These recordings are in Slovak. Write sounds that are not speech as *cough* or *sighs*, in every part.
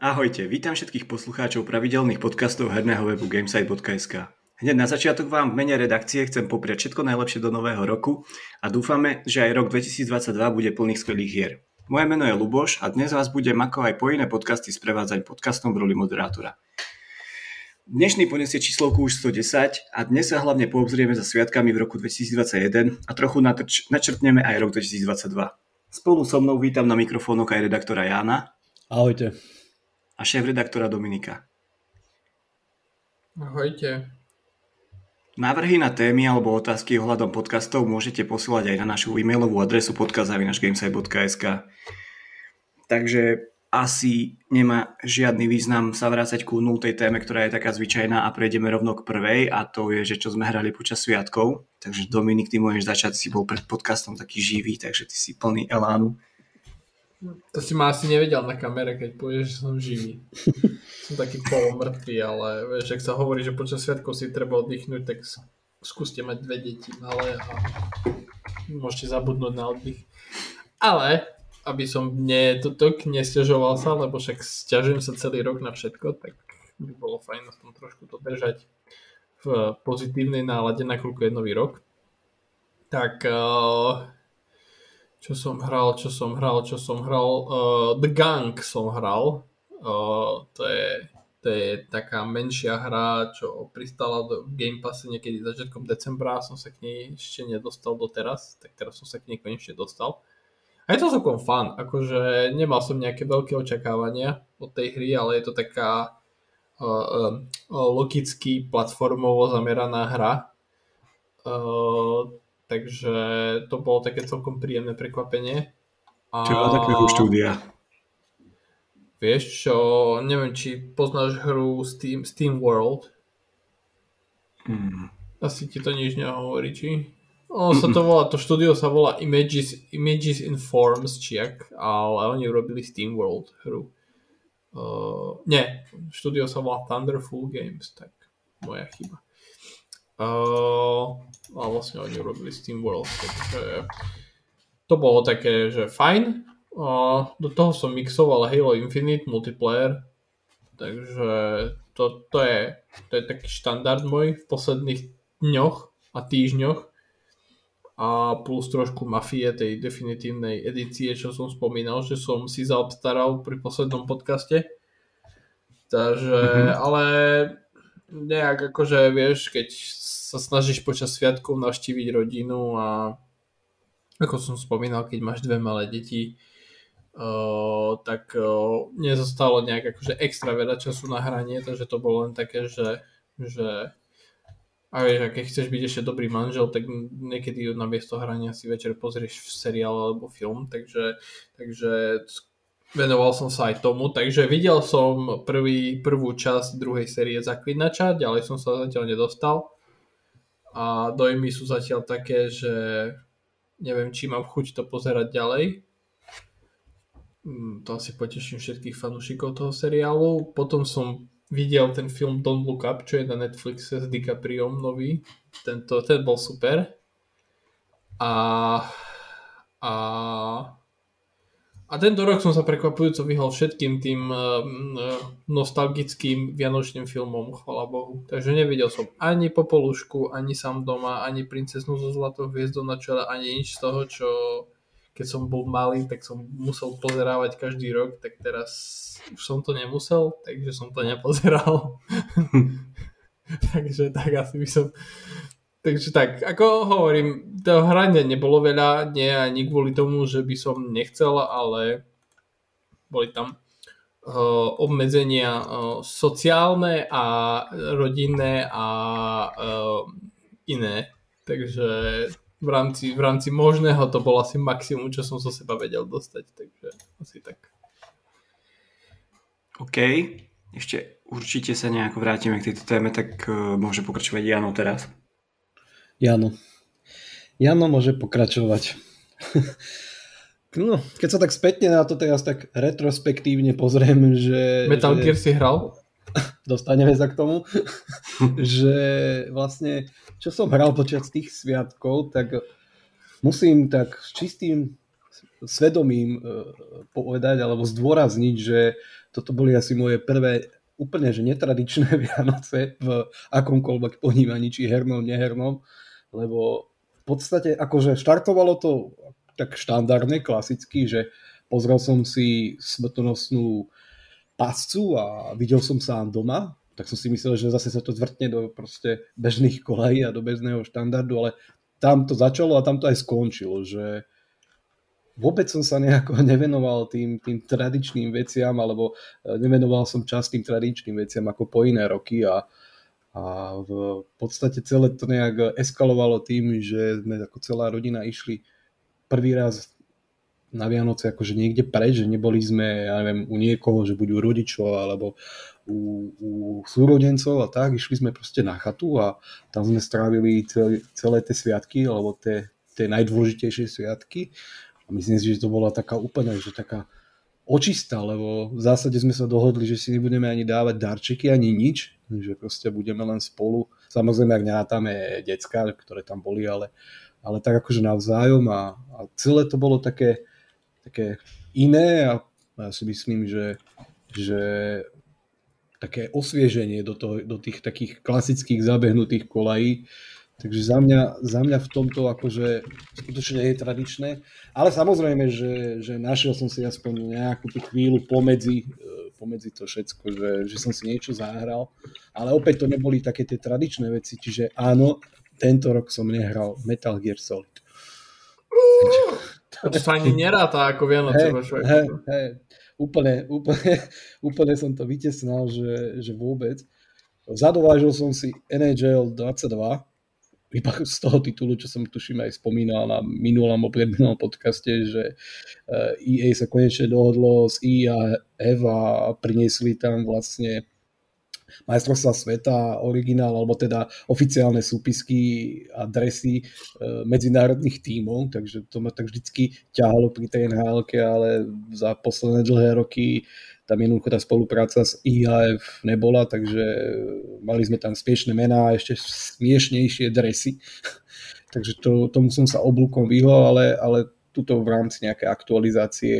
Ahojte, vítam všetkých poslucháčov pravidelných podcastov herného webu gamesite.sk. Hneď na začiatok vám v mene redakcie chcem popriať všetko najlepšie do nového roku a dúfame, že aj rok 2022 bude plný skvelých hier. Moje meno je Luboš a dnes vás budem ako aj po iné podcasty sprevádzať podcastom v roli moderátora. Dnešný ponesie číslovku už 110 a dnes sa hlavne poobzrieme za sviatkami v roku 2021 a trochu natrč, načrtneme aj rok 2022. Spolu so mnou vítam na mikrofónoch aj redaktora Jána. Ahojte a šéf-redaktora Dominika. Ahojte. Návrhy na témy alebo otázky ohľadom podcastov môžete posielať aj na našu e-mailovú adresu podcast.gamesite.sk Takže asi nemá žiadny význam sa vrácať ku nultej téme, ktorá je taká zvyčajná a prejdeme rovno k prvej a to je, že čo sme hrali počas sviatkov. Takže Dominik, ty môžeš začať, si bol pred podcastom taký živý, takže ty si plný elánu. To si ma asi nevedel na kamere, keď povieš, že som živý. *laughs* som taký polomrtvý, ale vieš, ak sa hovorí, že počas sviatkov si treba oddychnúť, tak skúste mať dve deti malé a môžete zabudnúť na oddych. Ale, aby som ne, toto nestiažoval sa, lebo však stiažujem sa celý rok na všetko, tak by bolo fajn na tom trošku to držať v pozitívnej nálade, nakoľko je nový rok. Tak uh, čo som hral, čo som hral, čo som hral. Uh, The Gang som hral. Uh, to, je, to je taká menšia hra, čo pristala do, Game Passe niekedy začiatkom decembra. Som sa k nej ešte nedostal doteraz, tak teraz som sa k nej konečne dostal. A je to celkom fun, akože nemal som nejaké veľké očakávania od tej hry, ale je to taká uh, uh, logicky platformovo zameraná hra. Uh, Takže to bolo také celkom príjemné prekvapenie. A... Čo má takého štúdia? Vieš čo, neviem, či poznáš hru Steam, Steam World. Hmm. Asi ti to nič nehovorí, či? Ono sa to volá, to štúdio sa volá Images, Images in Forms, či ak, ale oni urobili Steam World hru. Uh, nie, štúdio sa volá Thunderful Games, tak moja chyba. Uh, a vlastne oni urobili Steam World, takže to bolo také, že fajn. Uh, do toho som mixoval Halo Infinite multiplayer, takže to, to, je, to je taký štandard môj v posledných dňoch a týždňoch a plus trošku mafie tej definitívnej edície, čo som spomínal, že som si zaobstaral pri poslednom podcaste. Takže, mm-hmm. ale nejak akože vieš, keď sa snažíš počas sviatkov navštíviť rodinu a ako som spomínal, keď máš dve malé deti, uh, tak uh, nezostalo nejak akože extra veľa času na hranie, takže to bolo len také, že, že a vieš, keď chceš byť ešte dobrý manžel, tak niekedy na miesto hrania si večer pozrieš seriál alebo film, takže, takže venoval som sa aj tomu, takže videl som prvý, prvú časť druhej série Zaklinača, ďalej som sa zatiaľ nedostal a dojmy sú zatiaľ také, že neviem, či mám chuť to pozerať ďalej. Mm, to asi poteším všetkých fanúšikov toho seriálu. Potom som videl ten film Don't Look Up, čo je na Netflixe s DiCapriom nový. Tento, ten bol super. A, a a tento rok som sa prekvapujúco vyhol všetkým tým uh, nostalgickým vianočným filmom, chvala Bohu. Takže nevidel som ani Popolušku, ani Sam doma, ani Princesnu so zlatou hviezdou na čele, ani nič z toho, čo keď som bol malý, tak som musel pozerávať každý rok, tak teraz už som to nemusel, takže som to nepozeral. *laughs* *laughs* takže tak asi by som Takže tak, ako hovorím, toho hrania nebolo veľa, nie ani kvôli tomu, že by som nechcel, ale boli tam uh, obmedzenia uh, sociálne a rodinné a uh, iné. Takže v rámci, v rámci možného to bolo asi maximum, čo som zo seba vedel dostať. Takže asi tak. OK. Ešte určite sa nejako vrátime k tejto téme, tak uh, môže pokračovať Jano teraz. Jano. Jano môže pokračovať. *laughs* no, keď sa tak spätne na to teraz tak retrospektívne pozriem, že... Metal Gear si hral? *laughs* Dostaneme sa k tomu. *laughs* že vlastne, čo som hral počas tých sviatkov, tak musím tak s čistým svedomím e, povedať alebo zdôrazniť, že toto boli asi moje prvé úplne že netradičné Vianoce v akomkoľvek ponímaní, či hernom, nehernom, lebo v podstate akože štartovalo to tak štandardne, klasicky, že pozrel som si smrtonosnú pascu a videl som sa doma, tak som si myslel, že zase sa to zvrtne do proste bežných kolejí a do bežného štandardu, ale tam to začalo a tam to aj skončilo, že vôbec som sa nejako *laughs* nevenoval tým, tým tradičným veciam, alebo e, nevenoval som čas tým tradičným veciam ako po iné roky a, a v podstate celé to nejak eskalovalo tým, že sme ako celá rodina išli prvý raz na Vianoce akože niekde preč, že neboli sme, ja neviem, u niekoho, že buď u rodičov alebo u, u súrodencov a tak, išli sme proste na chatu a tam sme strávili celé, celé tie sviatky, alebo tie, tie najdôležitejšie sviatky. A myslím si, že to bola taká úplne, že taká očistá, lebo v zásade sme sa dohodli, že si nebudeme ani dávať darčeky, ani nič, že proste budeme len spolu. Samozrejme, ak nerátame decka, ktoré tam boli, ale, ale tak akože navzájom a, a celé to bolo také, také iné a ja si myslím, že, že také osvieženie do, toho, do tých takých klasických zabehnutých kolají. Takže za mňa, za mňa v tomto akože skutočne je tradičné. Ale samozrejme, že, že našiel som si aspoň nejakú tú chvíľu pomedzi, e, pomedzi to všetko, že, že som si niečo zahral. Ale opäť to neboli také tie tradičné veci. Čiže áno, tento rok som nehral Metal Gear Solid. To sa ani neráta ako Vianoce. Hey, hey, hey. Úplne, úplne, *laughs* úplne som to vytesnal, že, že vôbec. Zadovážil som si NHL 22, iba z toho titulu, čo som tuším aj spomínal na minulom opredminulom podcaste, že EA sa konečne dohodlo s EAF a priniesli tam vlastne majstrovstva sveta, originál, alebo teda oficiálne súpisky a dresy e, medzinárodných tímov, takže to ma tak vždycky ťahalo pri tej nhl ale za posledné dlhé roky tam jednoducho tá spolupráca s IAF nebola, takže mali sme tam smiešné mená a ešte smiešnejšie dresy. *laughs* takže to, tomu som sa oblúkom vyhol, ale, ale tuto v rámci nejakej aktualizácie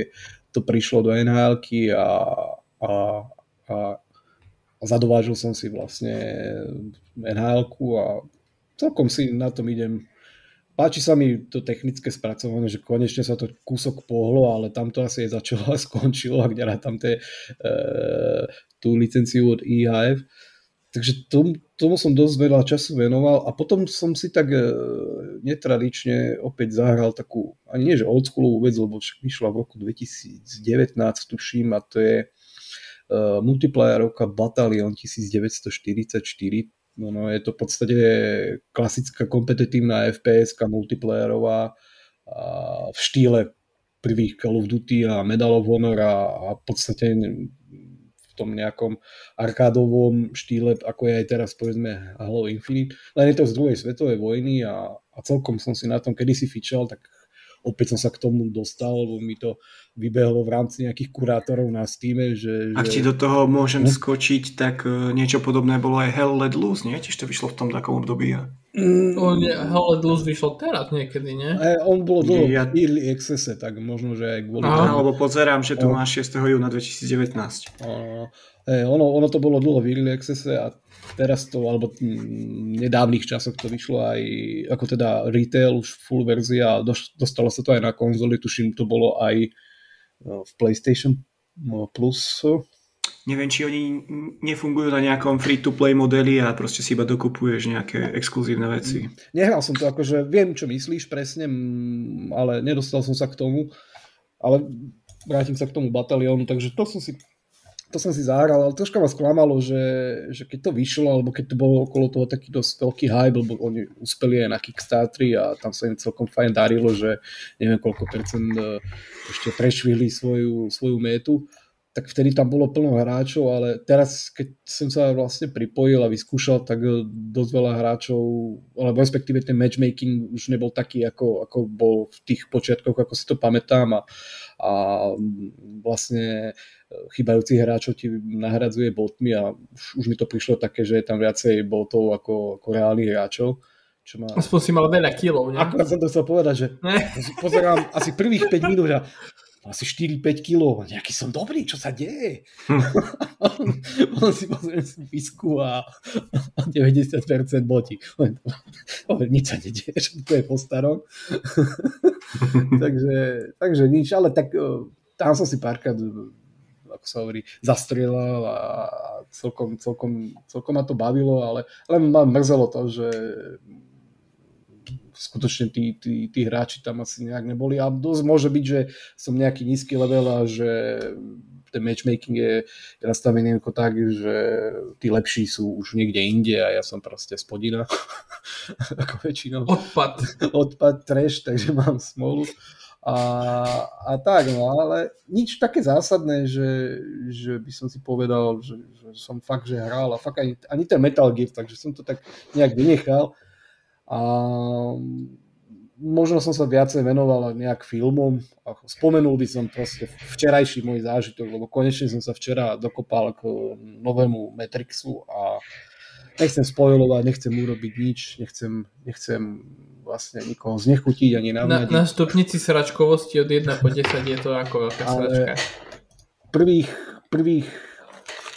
to prišlo do nhl a, a, a a zadovážil som si vlastne nhl a celkom si na tom idem. Páči sa mi to technické spracovanie, že konečne sa to kúsok pohlo, ale tam to asi je začalo *laughs* a skončilo, ak tam tie, e, tú licenciu od IHF. Takže tomu, tomu som dosť veľa času venoval a potom som si tak e, netradične opäť zahral takú, ani nie že oldschoolovú vec, lebo však vyšla v roku 2019, tuším, a to je uh, multiplayerovka Battalion 1944. No, no, je to v podstate klasická kompetitívna FPS multiplayerová uh, v štýle prvých Call of Duty a Medal of Honor a, a v podstate v tom nejakom arkádovom štýle, ako je aj teraz povedzme Halo Infinite. Len je to z druhej svetovej vojny a, a celkom som si na tom kedysi fičal, tak opäť som sa k tomu dostal, lebo mi to vybehlo v rámci nejakých kurátorov na Steam. Že, Ak ti do toho môžem no? skočiť, tak uh, niečo podobné bolo aj Hell Let Loose, nie? Tiež to vyšlo v tom takom období. Mm, o, nie, Hell Let Loose vyšlo teraz niekedy, nie? E, on bolo dlho ja... v Early Access, tak možno, že aj kvôli Aha. Lebo pozerám, že tu o... máš 6. júna 2019. O, e, ono, ono to bolo dlho v Early Access a teraz to, alebo nedávnych časoch to vyšlo aj ako teda retail, už full verzia dostalo sa to aj na konzoli, tuším to bolo aj no, v PlayStation no, Plus. Neviem, či oni nefungujú na nejakom free-to-play modeli a proste si iba dokupuješ nejaké exkluzívne veci. Nehral som to, akože viem, čo myslíš presne, ale nedostal som sa k tomu. Ale vrátim sa k tomu batalionu, takže to som si to som si zahral, ale troška ma sklamalo, že, že keď to vyšlo, alebo keď to bolo okolo toho taký dosť veľký hype, lebo oni uspeli aj na Kickstartery a tam sa im celkom fajn darilo, že neviem koľko percent e, ešte prešvihli svoju, svoju metu, tak vtedy tam bolo plno hráčov, ale teraz, keď som sa vlastne pripojil a vyskúšal, tak e, dosť veľa hráčov, alebo respektíve ten matchmaking už nebol taký, ako, ako bol v tých počiatkoch, ako si to pamätám a, a vlastne chýbajúcich hráčov ti nahradzuje botmi a už, už mi to prišlo také, že je tam viacej botov ako, ako reálnych hráčov. Čo má... Aspoň si mal veľa kilov, ne? Akurát som to chcel povedať, že pozerám asi prvých 5 minút a asi 4-5 kg. Nejaký som dobrý, čo sa deje? Hm. *laughs* on si pozriem spisku a, a 90% boti. nič sa nedieje, to je po starom. *laughs* takže, takže nič, ale tak tam som si párkrát ako sa hovorí, zastrelal a celkom, celkom, celkom ma to bavilo, ale len ma mrzelo to, že skutočne tí, tí, tí hráči tam asi nejak neboli a dosť môže byť, že som nejaký nízky level a že ten matchmaking je nastavený ako tak, že tí lepší sú už niekde inde a ja som proste spodina. *laughs* ako väčšinou. Odpad. Odpad, trash, takže mám smolu. A, a tak, no ale nič také zásadné, že, že by som si povedal, že, že som fakt, že hral a fakt ani, ani ten Metal Gear, takže som to tak nejak vynechal. A možno som sa viacej venoval nejak filmom. Spomenul by som proste včerajší môj zážitok, lebo konečne som sa včera dokopal k novému Matrixu a nechcem spojilovať, nechcem urobiť nič, nechcem, nechcem vlastne nikoho znechutiť ani navnadiť. Na, na stupnici sračkovosti od 1 po 10 je to ako veľká sračka. Prvých, prvých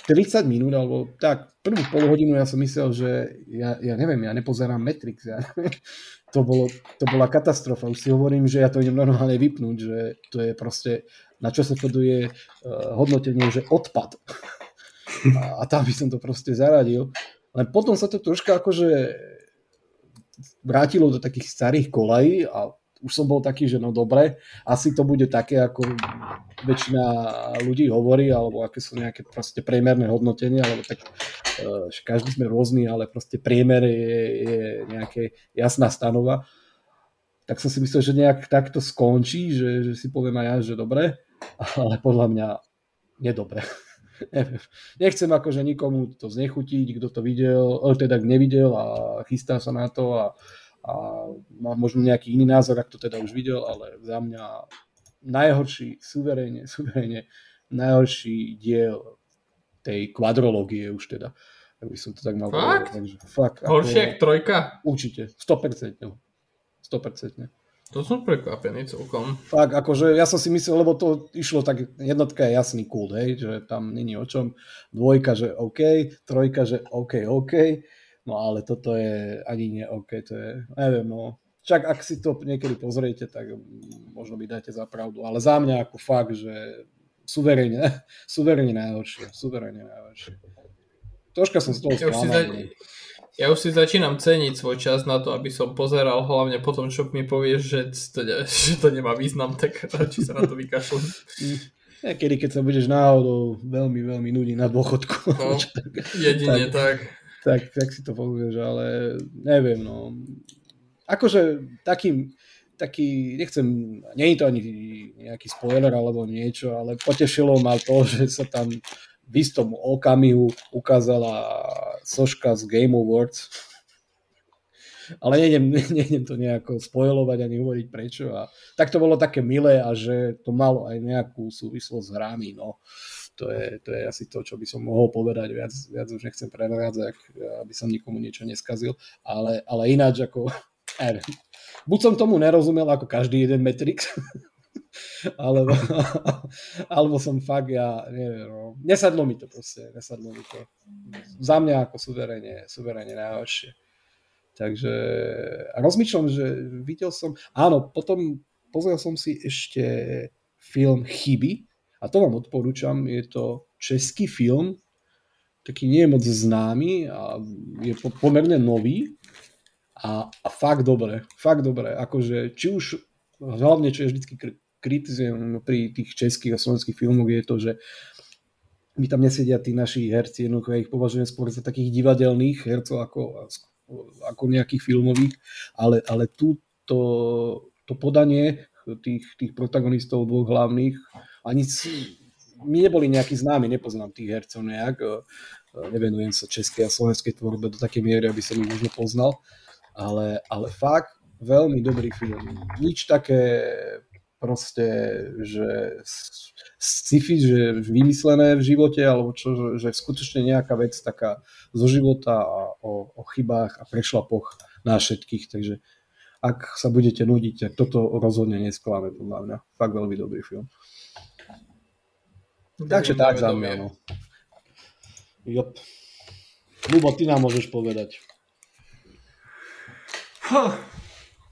30 minút, alebo tak, prvú pol hodinu ja som myslel, že ja, ja neviem, ja nepozerám Matrix, ja *laughs* to, bolo, to bola katastrofa. Už si hovorím, že ja to idem normálne vypnúť, že to je proste, na čo sa poduje uh, hodnotenie, že odpad. *laughs* A, a tam by som to proste zaradil. Len potom sa to troška akože vrátilo do takých starých kolají a už som bol taký, že no dobre, asi to bude také, ako väčšina ľudí hovorí, alebo aké sú nejaké proste priemerné hodnotenia, alebo tak uh, každý sme rôzny, ale proste priemer je, je nejaké jasná stanova. Tak som si myslel, že nejak takto skončí, že, že si poviem aj ja, že dobre, ale podľa mňa nedobre. *laughs* Neviem. Nechcem akože nikomu to znechutiť, kto to videl, teda nevidel a chystá sa na to a, a má možno nejaký iný názor, ak to teda už videl, ale za mňa najhorší, suverejne, suverejne najhorší diel tej kvadrológie už teda. Tak by som to tak mal fakt? Takže, fakt Horšie ako, trojka? Určite, 100%. 100%. To som prekvapený celkom. Tak, akože ja som si myslel, lebo to išlo tak, jednotka je jasný cool, hej, že tam není o čom. Dvojka, že OK, trojka, že OK, OK. No ale toto je ani nie OK, to je, neviem, no. Však ak si to niekedy pozriete, tak možno by dáte za pravdu. Ale za mňa ako fakt, že suverene, *laughs* suverene najhoršie, suverene najhoršie. Troška som z toho ja ja už si začínam ceniť svoj čas na to, aby som pozeral, hlavne po tom, čo mi povieš, že to, ne, *laughs* že to nemá význam, tak či sa na to vykašľam. *laughs* Niekedy, keď sa budeš náhodou veľmi, veľmi nudí na dôchodku. No, jedine tak, tak. Tak, tak si to pozrieš, ale neviem, no. Akože takým, taký, nechcem, nie je to ani nejaký spoiler alebo niečo, ale potešilo ma to, *laughs* že sa tam v istom okamihu ukázala soška z Game Awards. Ale nejdem, *laughs* nejdem to nejako spojilovať ani hovoriť prečo. A tak to bolo také milé a že to malo aj nejakú súvislosť s hrami. No. To je, to je asi to, čo by som mohol povedať. Viac, viac už nechcem prevádzať, aby som nikomu niečo neskazil. Ale, ale ináč ako... *laughs* Neviem. Buď som tomu nerozumel ako každý jeden Matrix, *laughs* alebo, *laughs* alebo som fakt, ja neviem, no, nesadlo mi to proste, nesadlo mi to. Za mňa ako suverene, suverene najhoršie. Takže rozmýšľam, že videl som, áno, potom pozrel som si ešte film Chyby a to vám odporúčam, je to český film, taký nie je moc známy a je pomerne nový. A, a fakt dobre, fakt dobre, akože či už hlavne čo je vždycky kritizujem pri tých českých a slovenských filmoch je to, že my tam nesedia tí naši herci, jednoducho ja ich považujem skôr za takých divadelných hercov ako, ako nejakých filmových, ale, ale tu to, to podanie tých, tých protagonistov dvoch hlavných, ani my neboli nejakí známi, nepoznám tých hercov nejak, nevenujem sa českej a slovenskej tvorbe do takej miery, aby som ich možno poznal, ale, ale fakt veľmi dobrý film. Nič také proste, že sci-fi, že vymyslené v živote, alebo čo, že skutočne nejaká vec taká zo života a o, o chybách a prešlapoch na všetkých, takže ak sa budete nudiť, tak toto rozhodne nesklame podľa mňa. Fakt veľmi dobrý film. Takže tak za mňa, no. Jop. Lubo, ty nám môžeš povedať. Huh.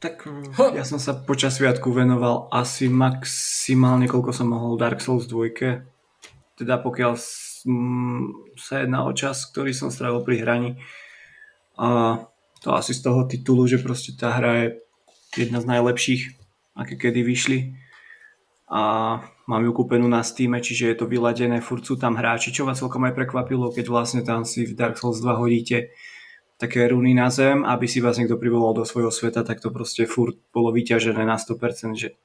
Tak huh. ja som sa počas sviatku venoval asi maximálne, koľko som mohol Dark Souls 2. Teda pokiaľ sa jedná o čas, ktorý som strávil pri hraní. A to asi z toho titulu, že proste tá hra je jedna z najlepších, aké kedy vyšli. A mám ju kúpenú na Steam, čiže je to vyladené, furt sú tam hráči, čo ma celkom aj prekvapilo, keď vlastne tam si v Dark Souls 2 hodíte také runy na zem, aby si vás niekto privolal do svojho sveta, tak to proste furt bolo vyťažené na 100%, že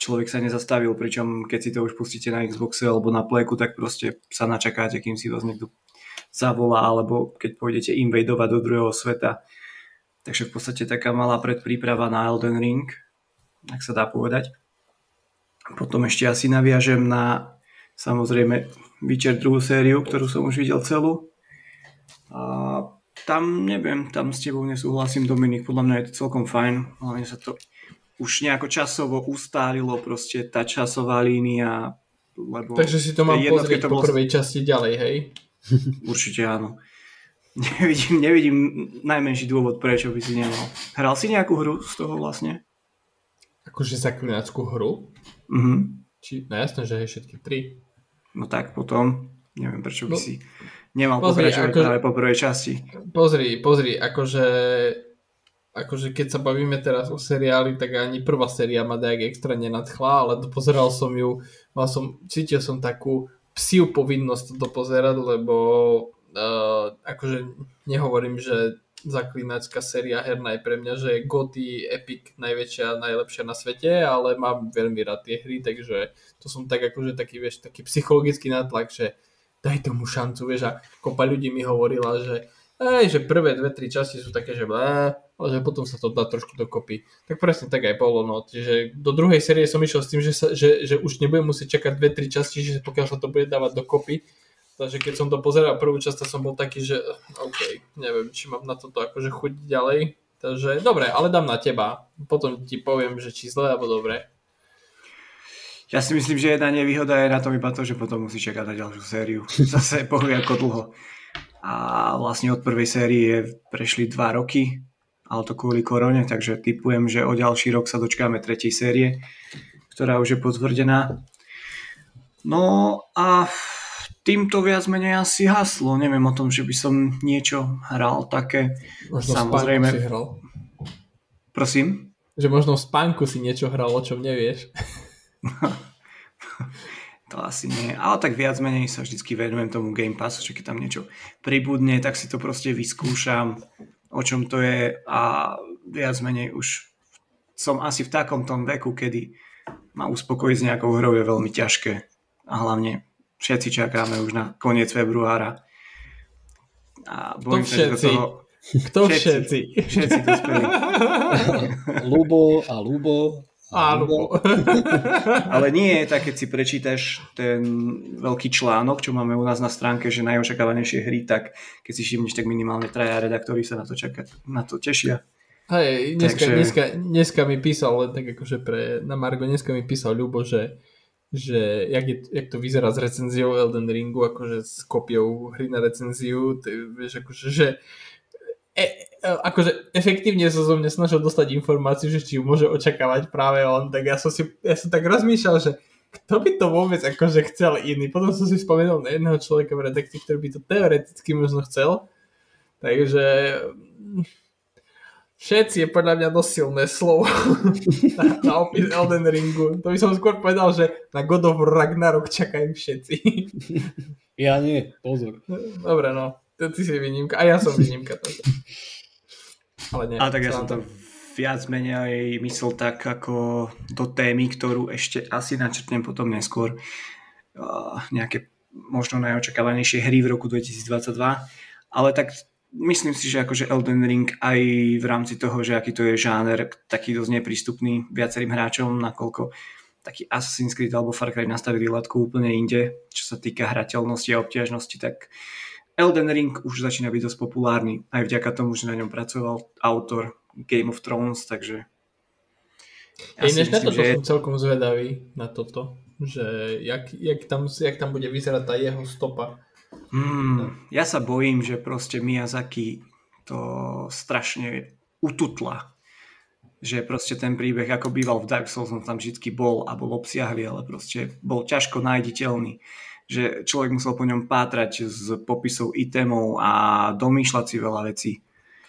človek sa nezastavil, pričom keď si to už pustíte na Xboxe alebo na Playku, tak proste sa načakáte, kým si vás niekto zavolá, alebo keď pôjdete invadovať do druhého sveta. Takže v podstate taká malá predpríprava na Elden Ring, ak sa dá povedať. Potom ešte asi naviažem na samozrejme Witcher druhú sériu, ktorú som už videl celú. A tam neviem, tam s tebou nesúhlasím Dominik, podľa mňa je to celkom fajn, hlavne sa to už nejako časovo ustálilo proste tá časová línia, lebo... Takže si to mám pozrieť po prvej časti ďalej, hej? *laughs* Určite áno. *laughs* Nevidím, nevidím najmenší dôvod, prečo by si nemal. Hral si nejakú hru z toho vlastne? Akože zaklinackú hru? Mhm. Či, no jasné, že je všetky tri. No tak potom, neviem prečo by no, si nemal pozri, pokračovať ako, práve po prvej časti. Pozri, pozri, akože akože keď sa bavíme teraz o seriáli, tak ani prvá séria ma tak extra nenadchla, ale pozeral som ju, mal som, cítil som takú psiu povinnosť to pozerať, lebo uh, akože nehovorím, že zaklinačská séria herná je pre mňa, že je Goty Epic najväčšia, najlepšia na svete, ale mám veľmi rád tie hry, takže to som tak akože taký, vieš, taký psychologický nátlak, že daj tomu šancu, vieš, a kopa ľudí mi hovorila, že Ej, že prvé dve, tri časti sú také, že blé, ale že potom sa to dá trošku dokopy. Tak presne tak aj bolo, no. Čiže do druhej série som išiel s tým, že, sa, že, že už nebudem musieť čakať dve, tri časti, že pokiaľ sa to bude dávať dokopy, Takže keď som to pozeral prvú časť, som bol taký, že OK, neviem, či mám na toto akože chuť ďalej. Takže dobre, ale dám na teba. Potom ti poviem, že či zle alebo dobre. Ja si myslím, že jedna nevýhoda je na tom iba to, že potom musí čakať na ďalšiu sériu. *laughs* Zase povie ako dlho. A vlastne od prvej série prešli dva roky, ale to kvôli korone, takže typujem, že o ďalší rok sa dočkáme tretej série, ktorá už je potvrdená. No a týmto viac menej asi haslo. Neviem o tom, že by som niečo hral také. Možno Samozrejme... si hral. Prosím? Že možno v spánku si niečo hral, o čom nevieš. *laughs* to asi nie. Ale tak viac menej sa vždycky venujem tomu Game Passu, že keď tam niečo pribudne, tak si to proste vyskúšam, o čom to je a viac menej už som asi v takom tom veku, kedy ma uspokojiť s nejakou hrou je veľmi ťažké. A hlavne všetci čakáme už na koniec februára. A bojím sa? Toho... Kto všetci? Všetci, všetci dospelí. *laughs* Lubo a Lubo. A Lubo. *laughs* Ale nie je tak, keď si prečítaš ten veľký článok, čo máme u nás na stránke, že najočakávanejšie hry, tak keď si všimneš, tak minimálne traja redaktori sa na to, čaká, na to tešia. Hej, dneska, Takže... dneska, dneska mi písal, len tak akože pre, na Margo, dneska mi písal Ľubo, že že jak, je, jak to vyzerá s recenziou Elden Ringu, akože s kopiou hry na recenziu, ty, vieš, akože, že e, e, akože efektívne sa zo mňa snažil dostať informáciu, že či ju môže očakávať práve on, tak ja som si, ja som tak rozmýšľal, že kto by to vôbec akože chcel iný. Potom som si spomenul na jedného človeka v redakcii, ktorý by to teoreticky možno chcel. Takže Všetci je podľa mňa dosť silné slovo *laughs* na, na opis Elden Ringu. To by som skôr povedal, že na God of Ragnarok čakajú všetci. *laughs* Ja nie, pozor. Dobre, no. Ty si výnimka. A ja som výnimka. Ale nie. A tak ja som to viac menej myslel tak ako do témy, ktorú ešte asi načrtnem potom neskôr. Uh, nejaké možno najočakávanejšie hry v roku 2022. Ale tak myslím si, že akože Elden Ring aj v rámci toho, že aký to je žáner, taký dosť neprístupný viacerým hráčom, nakoľko taký Assassin's Creed alebo Far Cry nastavili latku úplne inde, čo sa týka hrateľnosti a obťažnosti, tak Elden Ring už začína byť dosť populárny, aj vďaka tomu, že na ňom pracoval autor Game of Thrones, takže Ja Ináč na toto že... som celkom zvedavý na toto, že jak, jak, tam, jak tam bude vyzerať tá jeho stopa. Hmm, ja sa bojím, že proste Miyazaki to strašne ututla. Že proste ten príbeh, ako býval v Dark Souls, on tam vždy bol a bol obsiahli, ale proste bol ťažko nájditeľný. Že človek musel po ňom pátrať z popisov itemov a domýšľať si veľa vecí.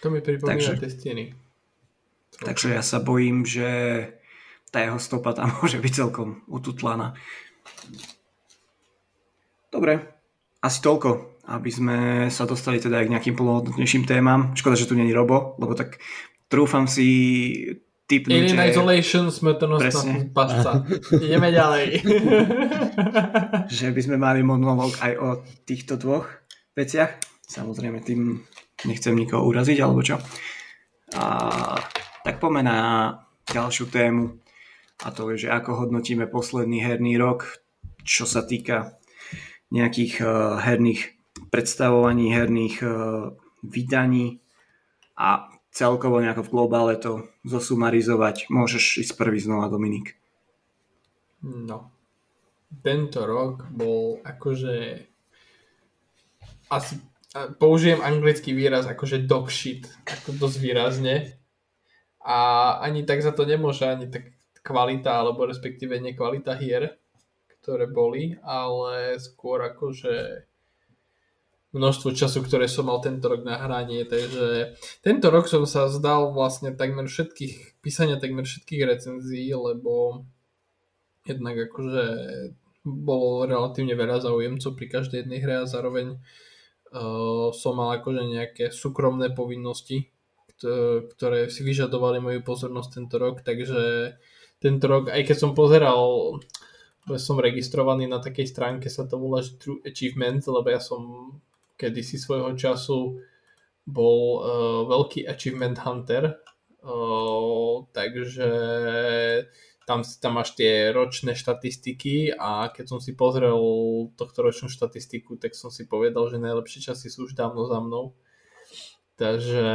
To mi pripomína takže, tie steny. Takže ja sa bojím, že tá jeho stopa tam *laughs* môže byť celkom ututlaná. Dobre, asi toľko, aby sme sa dostali teda aj k nejakým plnohodnotnejším témam. Škoda, že tu není Robo, lebo tak trúfam si typnúť, Alien že... Isolation, smrtonosná pasca. *laughs* Ideme ďalej. že by sme mali monolog aj o týchto dvoch veciach. Samozrejme, tým nechcem nikoho uraziť, alebo čo. A, tak poďme na ďalšiu tému. A to je, že ako hodnotíme posledný herný rok, čo sa týka nejakých uh, herných predstavovaní, herných uh, vydaní a celkovo nejako v globále to zosumarizovať. Môžeš ísť prvý znova, Dominik. No, tento rok bol akože asi použijem anglický výraz akože dog shit, ako dosť výrazne. A ani tak za to nemôže, ani tak kvalita, alebo respektíve nekvalita hier, ktoré boli, ale skôr akože množstvo času, ktoré som mal tento rok na hranie, takže tento rok som sa zdal vlastne takmer všetkých, písania takmer všetkých recenzií, lebo jednak akože bolo relatívne veľa záujemcov pri každej jednej hre a zároveň uh, som mal akože nejaké súkromné povinnosti, ktoré si vyžadovali moju pozornosť tento rok, takže tento rok, aj keď som pozeral som registrovaný na takej stránke, sa to volá True Achievement, lebo ja som kedysi svojho času bol uh, veľký achievement hunter, uh, takže tam, tam máš tie ročné štatistiky a keď som si pozrel tohto ročnú štatistiku, tak som si povedal, že najlepšie časy sú už dávno za mnou. Takže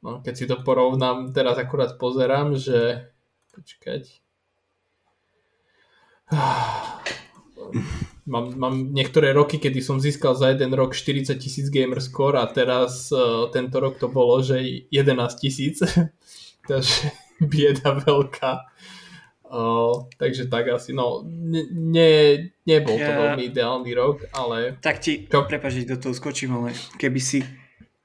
no, keď si to porovnám, teraz akurát pozerám, že počkať *sighs* mám, mám niektoré roky, kedy som získal za jeden rok 40 tisíc gamer score a teraz uh, tento rok to bolo, že 11 tisíc. *laughs* Takže *laughs* bieda veľká. Uh, takže tak asi, no, ne, ne, nebol to ja, veľmi ideálny rok, ale... Tak ti, čo? prepáč, do toho skočím, ale keby si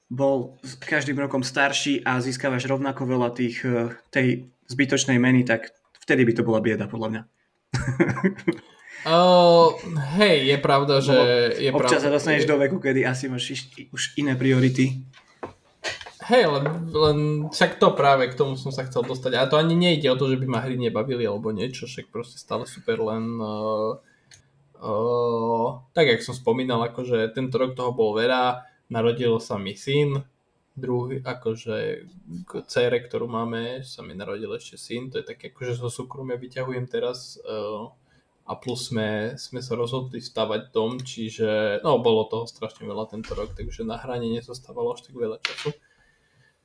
bol každým rokom starší a získavaš rovnako veľa tých, e, tej zbytočnej meny, tak vtedy by to bola bieda, podľa mňa. Uh, hej, je pravda, že... Je občas pravda, sa dostaneš je... do veku, kedy asi máš už iné priority. Hej, len, len však to práve k tomu som sa chcel dostať. A to ani nejde o to, že by ma hry nebavili alebo niečo, však proste stále super, len... Uh, uh, tak, jak som spomínal, akože tento rok toho bol veľa, narodil sa mi syn, druhý, akože k cére, ktorú máme, sa mi narodil ešte syn, to je také, akože zo súkromia vyťahujem teraz uh, a plus sme, sme sa rozhodli stavať dom, čiže no bolo toho strašne veľa tento rok, takže na hranie nezostávalo až tak veľa času.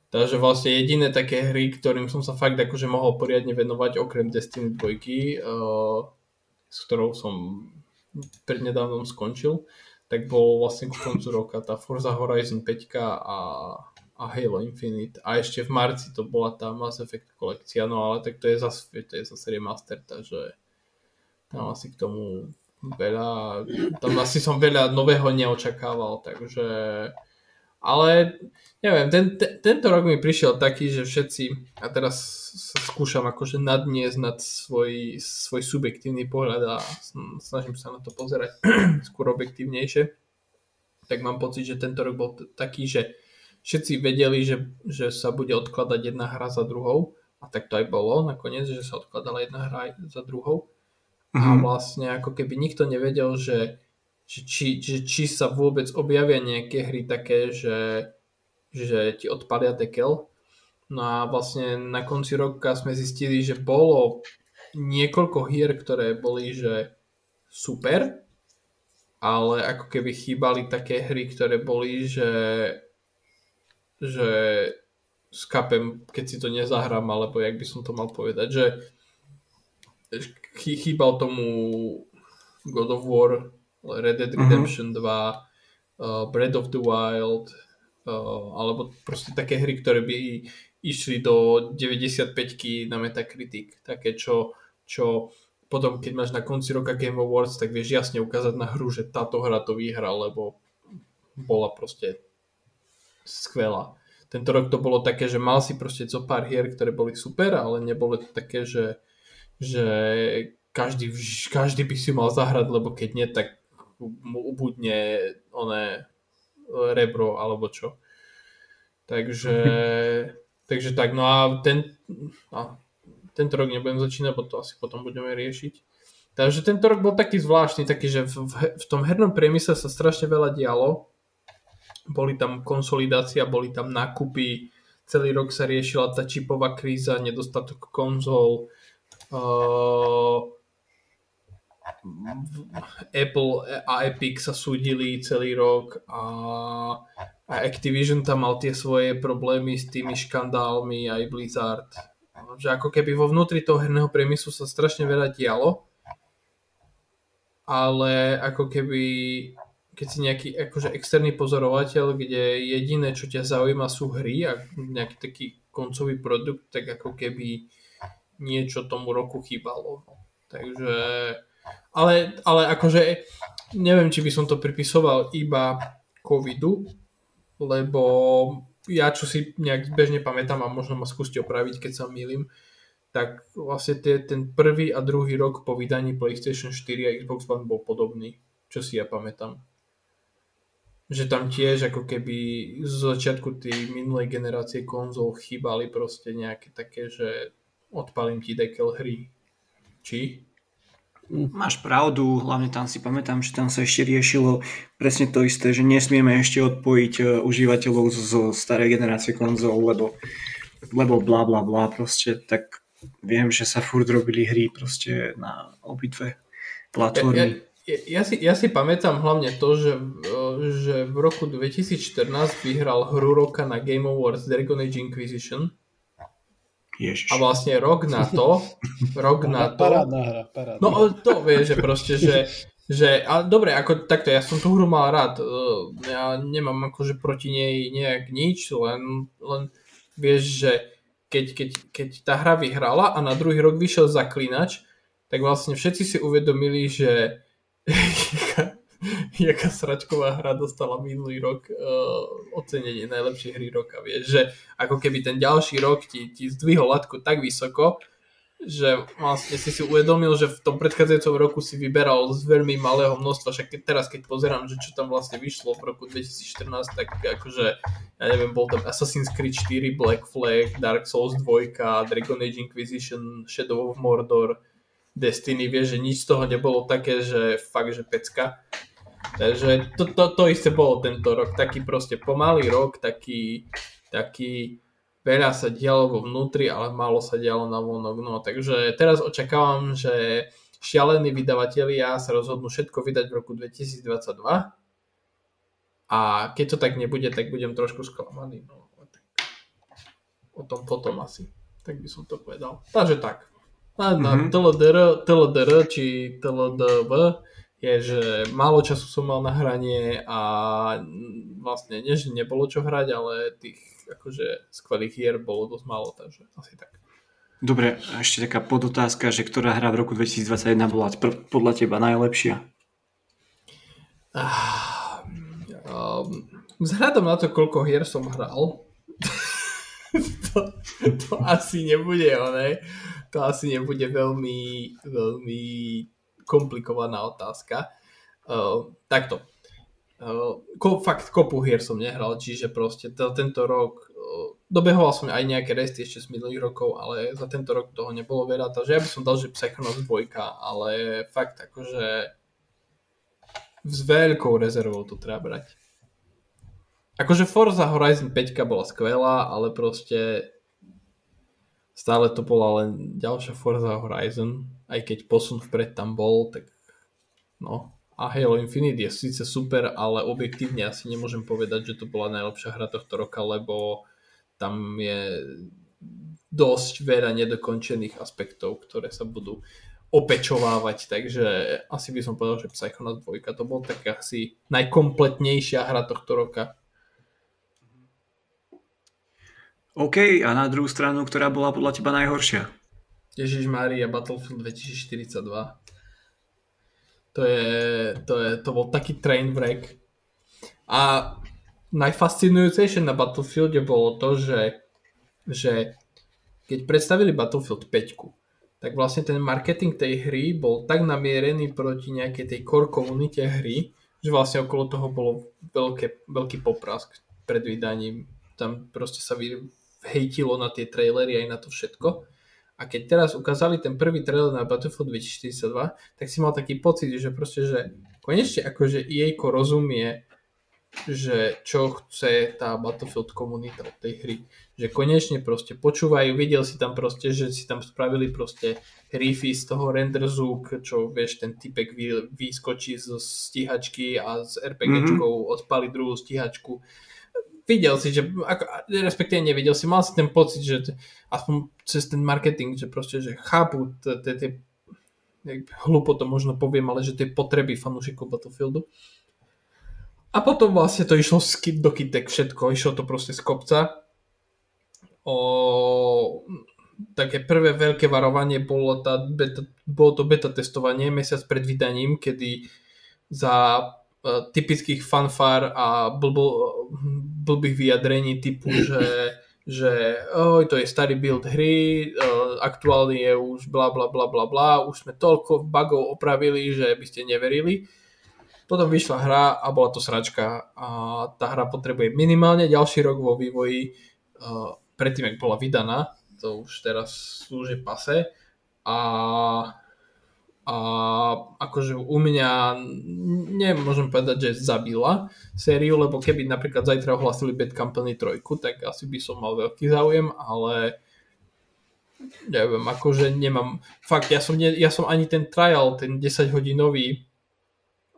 Takže vlastne jediné také hry, ktorým som sa fakt akože mohol poriadne venovať okrem Destiny 2, uh, s ktorou som prednedávnom skončil, tak bol vlastne ku koncu roka tá Forza Horizon 5 a, a Halo Infinite. A ešte v marci to bola tá Mass Effect kolekcia, no ale tak to je zase, to je zase remaster, takže tam asi k tomu veľa, tam asi som veľa nového neočakával, takže ale neviem, ten, ten, tento rok mi prišiel taký, že všetci, a teraz sa skúšam akože nadniesť nad svoj, svoj subjektívny pohľad a snažím sa na to pozerať *clears throat* skôr objektívnejšie, tak mám pocit, že tento rok bol t- taký, že všetci vedeli, že, že sa bude odkladať jedna hra za druhou a tak to aj bolo nakoniec, že sa odkladala jedna hra za druhou Mm-hmm. A mhm. vlastne ako keby nikto nevedel, že, že, či, že či sa vôbec objavia nejaké hry také, že, že ti odpalia dekel. No a vlastne na konci roka sme zistili, že bolo niekoľko hier, ktoré boli, že super, ale ako keby chýbali také hry, ktoré boli, že, že skapem, keď si to nezahrám, alebo jak by som to mal povedať, že chýbal tomu God of War, Red Dead mhm. Redemption mm-hmm. 2, uh, Breath of the Wild, uh, alebo proste také hry, ktoré by išli do 95 na Metacritic. Také, čo, čo potom, keď máš na konci roka Game Awards, tak vieš jasne ukázať na hru, že táto hra to vyhra, lebo bola proste skvelá. Tento rok to bolo také, že mal si proste zo pár hier, ktoré boli super, ale nebolo to také, že, že každý, každý by si mal zahrať, lebo keď nie, tak mu ubudne oné rebro alebo čo. Takže, *laughs* takže tak, no a ten, a tento rok nebudem začínať, bo to asi potom budeme riešiť. Takže tento rok bol taký zvláštny, taký, že v, v tom hernom priemysle sa strašne veľa dialo. Boli tam konsolidácia, boli tam nákupy, celý rok sa riešila tá čipová kríza, nedostatok konzol, uh, Apple a Epic sa súdili celý rok a, a Activision tam mal tie svoje problémy s tými škandálmi aj Blizzard. Že ako keby vo vnútri toho herného priemyslu sa strašne veľa dialo, ale ako keby keď si nejaký akože externý pozorovateľ, kde jediné, čo ťa zaujíma sú hry a nejaký taký koncový produkt, tak ako keby niečo tomu roku chýbalo. Takže ale, ale akože neviem, či by som to pripisoval iba covidu, lebo ja čo si nejak bežne pamätám a možno ma skúste opraviť, keď sa milím, tak vlastne tie, ten prvý a druhý rok po vydaní PlayStation 4 a Xbox One bol podobný, čo si ja pamätám. Že tam tiež ako keby z začiatku tej minulej generácie konzol chýbali proste nejaké také, že odpalím ti dekel hry. Či? Máš pravdu, hlavne tam si pamätám, že tam sa ešte riešilo presne to isté, že nesmieme ešte odpojiť e, užívateľov zo starej generácie konzol, lebo, lebo bla bla bla proste, tak viem, že sa furt robili hry proste na obidve platformy. Ja, ja, ja, si, ja si pamätám hlavne to, že, e, že v roku 2014 vyhral hru roka na Game Awards Dragon Age Inquisition Ježiš. A vlastne rok na to, rok na to... Parádna hra, parádna. No to vie, že proste, že, že a dobre, ako takto, ja som tú hru mal rád, e, ja nemám akože proti nej nejak nič, len, len vieš, že keď, keď, keď tá hra vyhrala a na druhý rok vyšiel zaklinač, tak vlastne všetci si uvedomili, že *laughs* jaká sračková hra dostala minulý rok uh, ocenenie najlepšej hry roka. Vieš, že ako keby ten ďalší rok ti, ti zdvihol latku tak vysoko, že vlastne si si uvedomil, že v tom predchádzajúcom roku si vyberal z veľmi malého množstva, však keď, teraz keď pozerám, že čo tam vlastne vyšlo v roku 2014, tak akože, ja neviem, bol tam Assassin's Creed 4, Black Flag, Dark Souls 2, Dragon Age Inquisition, Shadow of Mordor, Destiny, vieš, že nič z toho nebolo také, že fakt, že pecka. Takže to, to, to isté bolo tento rok, taký proste pomalý rok, taký, taký veľa sa dialo vo vnútri, ale málo sa dialo na vonok. No, takže teraz očakávam, že šialení vydavatelia sa rozhodnú všetko vydať v roku 2022 a keď to tak nebude, tak budem trošku sklamaný. No, o tom potom asi. Tak by som to povedal. Takže tak. A na mm-hmm. TLDR, TLDR či TLDV je, že málo času som mal na hranie a vlastne nie, že nebolo čo hrať, ale tých akože skvelých hier bolo dosť málo, takže asi tak. Dobre, ešte taká podotázka, že ktorá hra v roku 2021 bola podľa teba najlepšia? Ah, um, vzhľadom na to, koľko hier som hral, *laughs* to, to asi nebude, ne? to asi nebude veľmi, veľmi komplikovaná otázka. Uh, takto. Uh, ko, fakt kopu hier som nehral, čiže proste to, tento rok uh, dobehoval som aj nejaké resty ešte z minulých rokov, ale za tento rok toho nebolo veľa, takže ja by som dal, že Psychonauts 2, ale fakt akože s veľkou rezervou to treba brať. Akože Forza Horizon 5 bola skvelá, ale proste stále to bola len ďalšia Forza Horizon, aj keď posun vpred tam bol, tak no. A Halo Infinite je síce super, ale objektívne asi nemôžem povedať, že to bola najlepšia hra tohto roka, lebo tam je dosť veľa nedokončených aspektov, ktoré sa budú opečovávať, takže asi by som povedal, že Psychonauts 2 to bol tak asi najkompletnejšia hra tohto roka. OK, a na druhú stranu, ktorá bola podľa teba najhoršia? Ježiš Maria Battlefield 2042. To je, to je, to bol taký train wreck. A najfascinujúcejšie na Battlefielde bolo to, že, že keď predstavili Battlefield 5, tak vlastne ten marketing tej hry bol tak namierený proti nejakej tej core komunite hry, že vlastne okolo toho bolo veľké, veľký poprask pred vydaním. Tam proste sa hejtilo na tie trailery aj na to všetko. A keď teraz ukázali ten prvý trailer na Battlefield 2042, tak si mal taký pocit, že proste, že konečne akože EA rozumie, že čo chce tá Battlefield komunita od tej hry. Že konečne proste počúvajú, videl si tam proste, že si tam spravili proste riffy z toho render zook, čo vieš, ten typek vy, vyskočí z stíhačky a z RPGčkou mm-hmm. odpali druhú stíhačku videl si, že ako, respektíve nevidel si, mal si ten pocit, že aspoň cez ten marketing, že proste, že chápu tie hlupo to možno poviem, ale že tie potreby fanúšikov Battlefieldu. A potom vlastne to išlo skip do kitek všetko, išlo to proste z kopca. O, také prvé veľké varovanie bolo, tá beta, bolo to beta testovanie mesiac pred vydaním, kedy za uh, typických fanfár a blbo, blbých vyjadrení typu, že, že oj, to je starý build hry, uh, aktuálne je už bla bla bla bla bla, už sme toľko bugov opravili, že by ste neverili. Potom vyšla hra a bola to sračka a tá hra potrebuje minimálne ďalší rok vo vývoji uh, predtým, ak bola vydaná, to už teraz slúži pase a a akože u mňa nemôžem povedať, že zabila sériu, lebo keby napríklad zajtra ohlasili Bad Company 3, tak asi by som mal veľký záujem, ale neviem, akože nemám, fakt, ja som, ne, ja som ani ten trial, ten 10 hodinový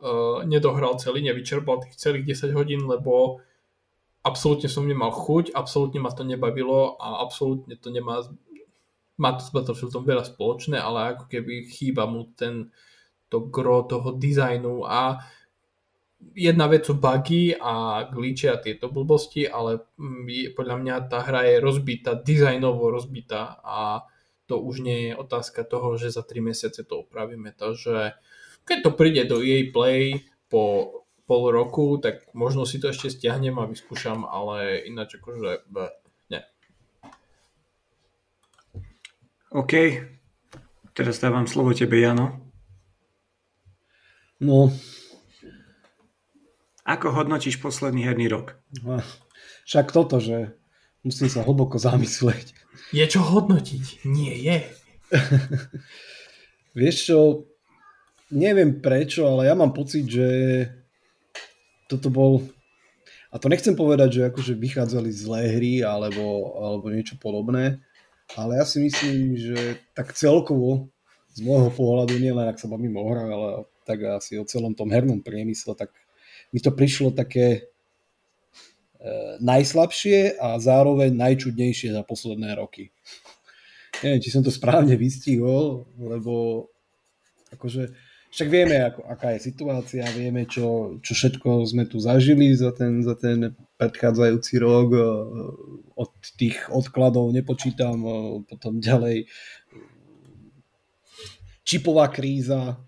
uh, nedohral celý, nevyčerpal tých celých 10 hodín, lebo absolútne som nemal chuť, absolútne ma to nebavilo a absolútne to nemá má to s Battlefieldom veľa spoločné, ale ako keby chýba mu ten, to gro toho dizajnu a jedna vec sú bugy a glitche a tieto blbosti, ale mm, podľa mňa tá hra je rozbitá, dizajnovo rozbitá a to už nie je otázka toho, že za 3 mesiace to opravíme. Takže keď to príde do jej play po pol roku, tak možno si to ešte stiahnem a vyskúšam, ale ináč akože OK. Teraz dávam slovo tebe, Jano. No. Ako hodnotíš posledný herný rok? Však toto, že musím sa hlboko zamyslieť. Je čo hodnotiť? Nie je. *laughs* Vieš čo, neviem prečo, ale ja mám pocit, že toto bol a to nechcem povedať, že akože vychádzali zlé hry alebo, alebo niečo podobné, ale ja si myslím, že tak celkovo z môjho pohľadu, nielen ak sa bavím o hrách, ale tak asi o celom tom hernom priemysle, tak mi to prišlo také e, najslabšie a zároveň najčudnejšie za posledné roky. Neviem, či som to správne vystihol, lebo akože však vieme, ako, aká je situácia, vieme, čo, čo všetko sme tu zažili za ten, za ten predchádzajúci rok. E, od tých odkladov nepočítam, e, potom ďalej čipová kríza,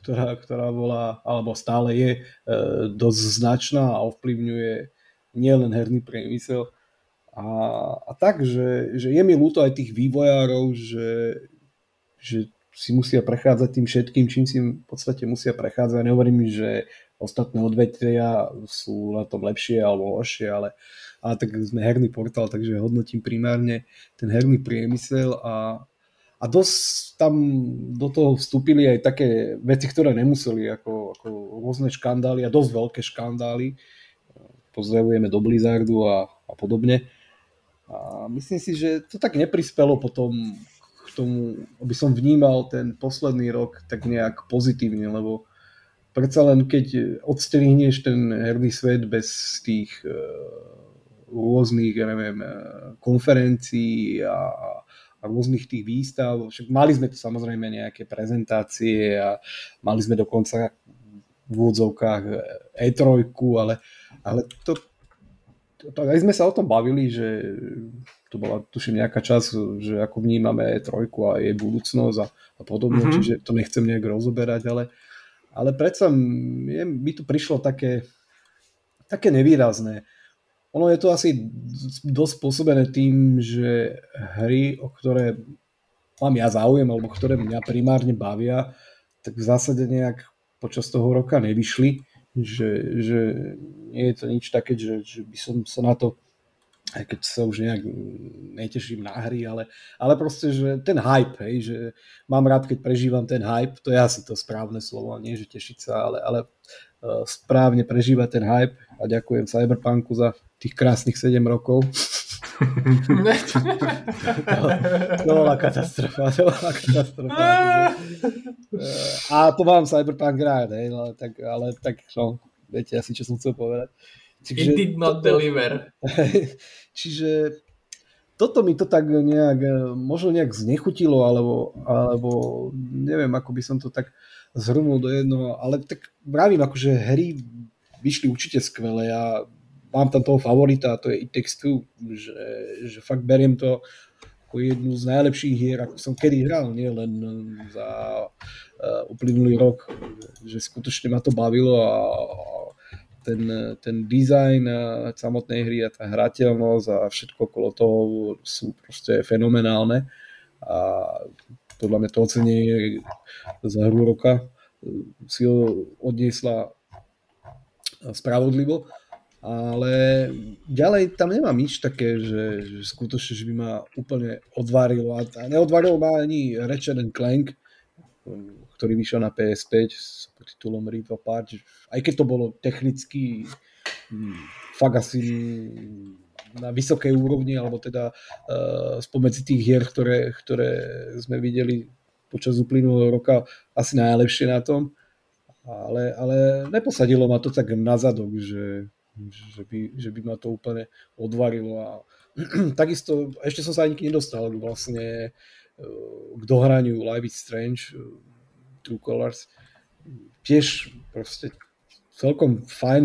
ktorá, ktorá bola, alebo stále je e, dosť značná a ovplyvňuje nielen herný priemysel. A, a tak, že, že je mi ľúto aj tých vývojárov, že, že si musia prechádzať tým všetkým, čím si v podstate musia prechádzať. Nehovorím, že ostatné odvetvia sú na tom lepšie alebo horšie, ale, ale tak sme herný portál, takže hodnotím primárne ten herný priemysel a, a dosť tam do toho vstúpili aj také veci, ktoré nemuseli, ako, ako rôzne škandály a dosť veľké škandály. Pozdravujeme do Blizzardu a, a podobne. A myslím si, že to tak neprispelo potom tomu, aby som vnímal ten posledný rok tak nejak pozitívne, lebo predsa len keď odstrihneš ten herný svet bez tých uh, rôznych, ja neviem, konferencií a, a rôznych tých výstav. Však mali sme tu samozrejme nejaké prezentácie a mali sme dokonca v úvodzovkách E3, ale, ale to, to, to, aj sme sa o tom bavili, že to bola tuším nejaká čas, že ako vnímame E3 a jej budúcnosť a, a podobne, mm-hmm. čiže to nechcem nejak rozoberať, ale, ale predsa je, mi tu prišlo také, také nevýrazné. Ono je to asi dosť spôsobené tým, že hry, o ktoré mám ja záujem, alebo ktoré mňa primárne bavia, tak v zásade nejak počas toho roka nevyšli, že, že nie je to nič také, že, že by som sa na to aj keď sa už nejak neteším na hry, ale, ale proste, že ten hype, hej, že mám rád, keď prežívam ten hype, to je asi to správne slovo, nie že tešiť sa, ale, ale uh, správne prežívať ten hype a ďakujem Cyberpunku za tých krásnych 7 rokov. to, *laughs* to bola katastrofa, to bola katastrofa. a to mám Cyberpunk rád, hej, ale tak, ale tak no, viete asi, čo som chcel povedať. Čiže It did not toto, deliver. *laughs* Čiže toto mi to tak nejak, možno nejak znechutilo, alebo, alebo neviem, ako by som to tak zhrnul do jednoho, ale tak vravím, akože hry vyšli určite skvelé a mám tam toho favorita a to je It Takes Two, že, že fakt beriem to ako jednu z najlepších hier, ako som kedy hral, nie len za uh, uplynulý rok, že skutočne ma to bavilo a, a ten, ten dizajn samotnej hry a tá hrateľnosť a všetko okolo toho sú proste fenomenálne. A podľa mňa to ocenie za hru roka si ho odniesla spravodlivo. Ale ďalej tam nemám nič také, že, že skutočne, že by ma úplne odvarilo. A neodvarilo ma ani Ratchet Clank ktorý vyšiel na PS5 s titulom Rift Apart, aj keď to bolo technicky hm, fakt asi na vysokej úrovni, alebo teda uh, spomedzi tých hier, ktoré, ktoré sme videli počas uplynulého roka, asi najlepšie na tom. Ale, ale neposadilo ma to tak na zadok, že, že, by, že by ma to úplne odvarilo. A *clears throat* takisto ešte som sa ani nedostal vlastne k dohraniu Live is Strange True Colors. Tiež proste celkom fajn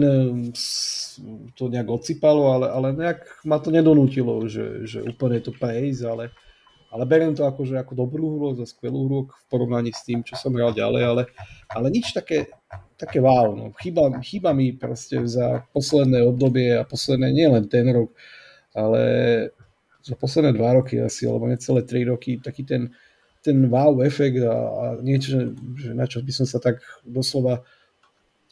to nejak odsypalo, ale, ale nejak ma to nedonútilo, že, že úplne to prejsť, ale, ale beriem to ako, že ako dobrú hru, za skvelú hru v porovnaní s tým, čo som hral ďalej, ale, ale nič také, také wow. No. Chýba, chýba mi proste za posledné obdobie a posledné, nielen ten rok, ale za posledné dva roky asi, alebo necelé tri roky, taký ten, ten wow efekt a, a niečo, že na čo by som sa tak doslova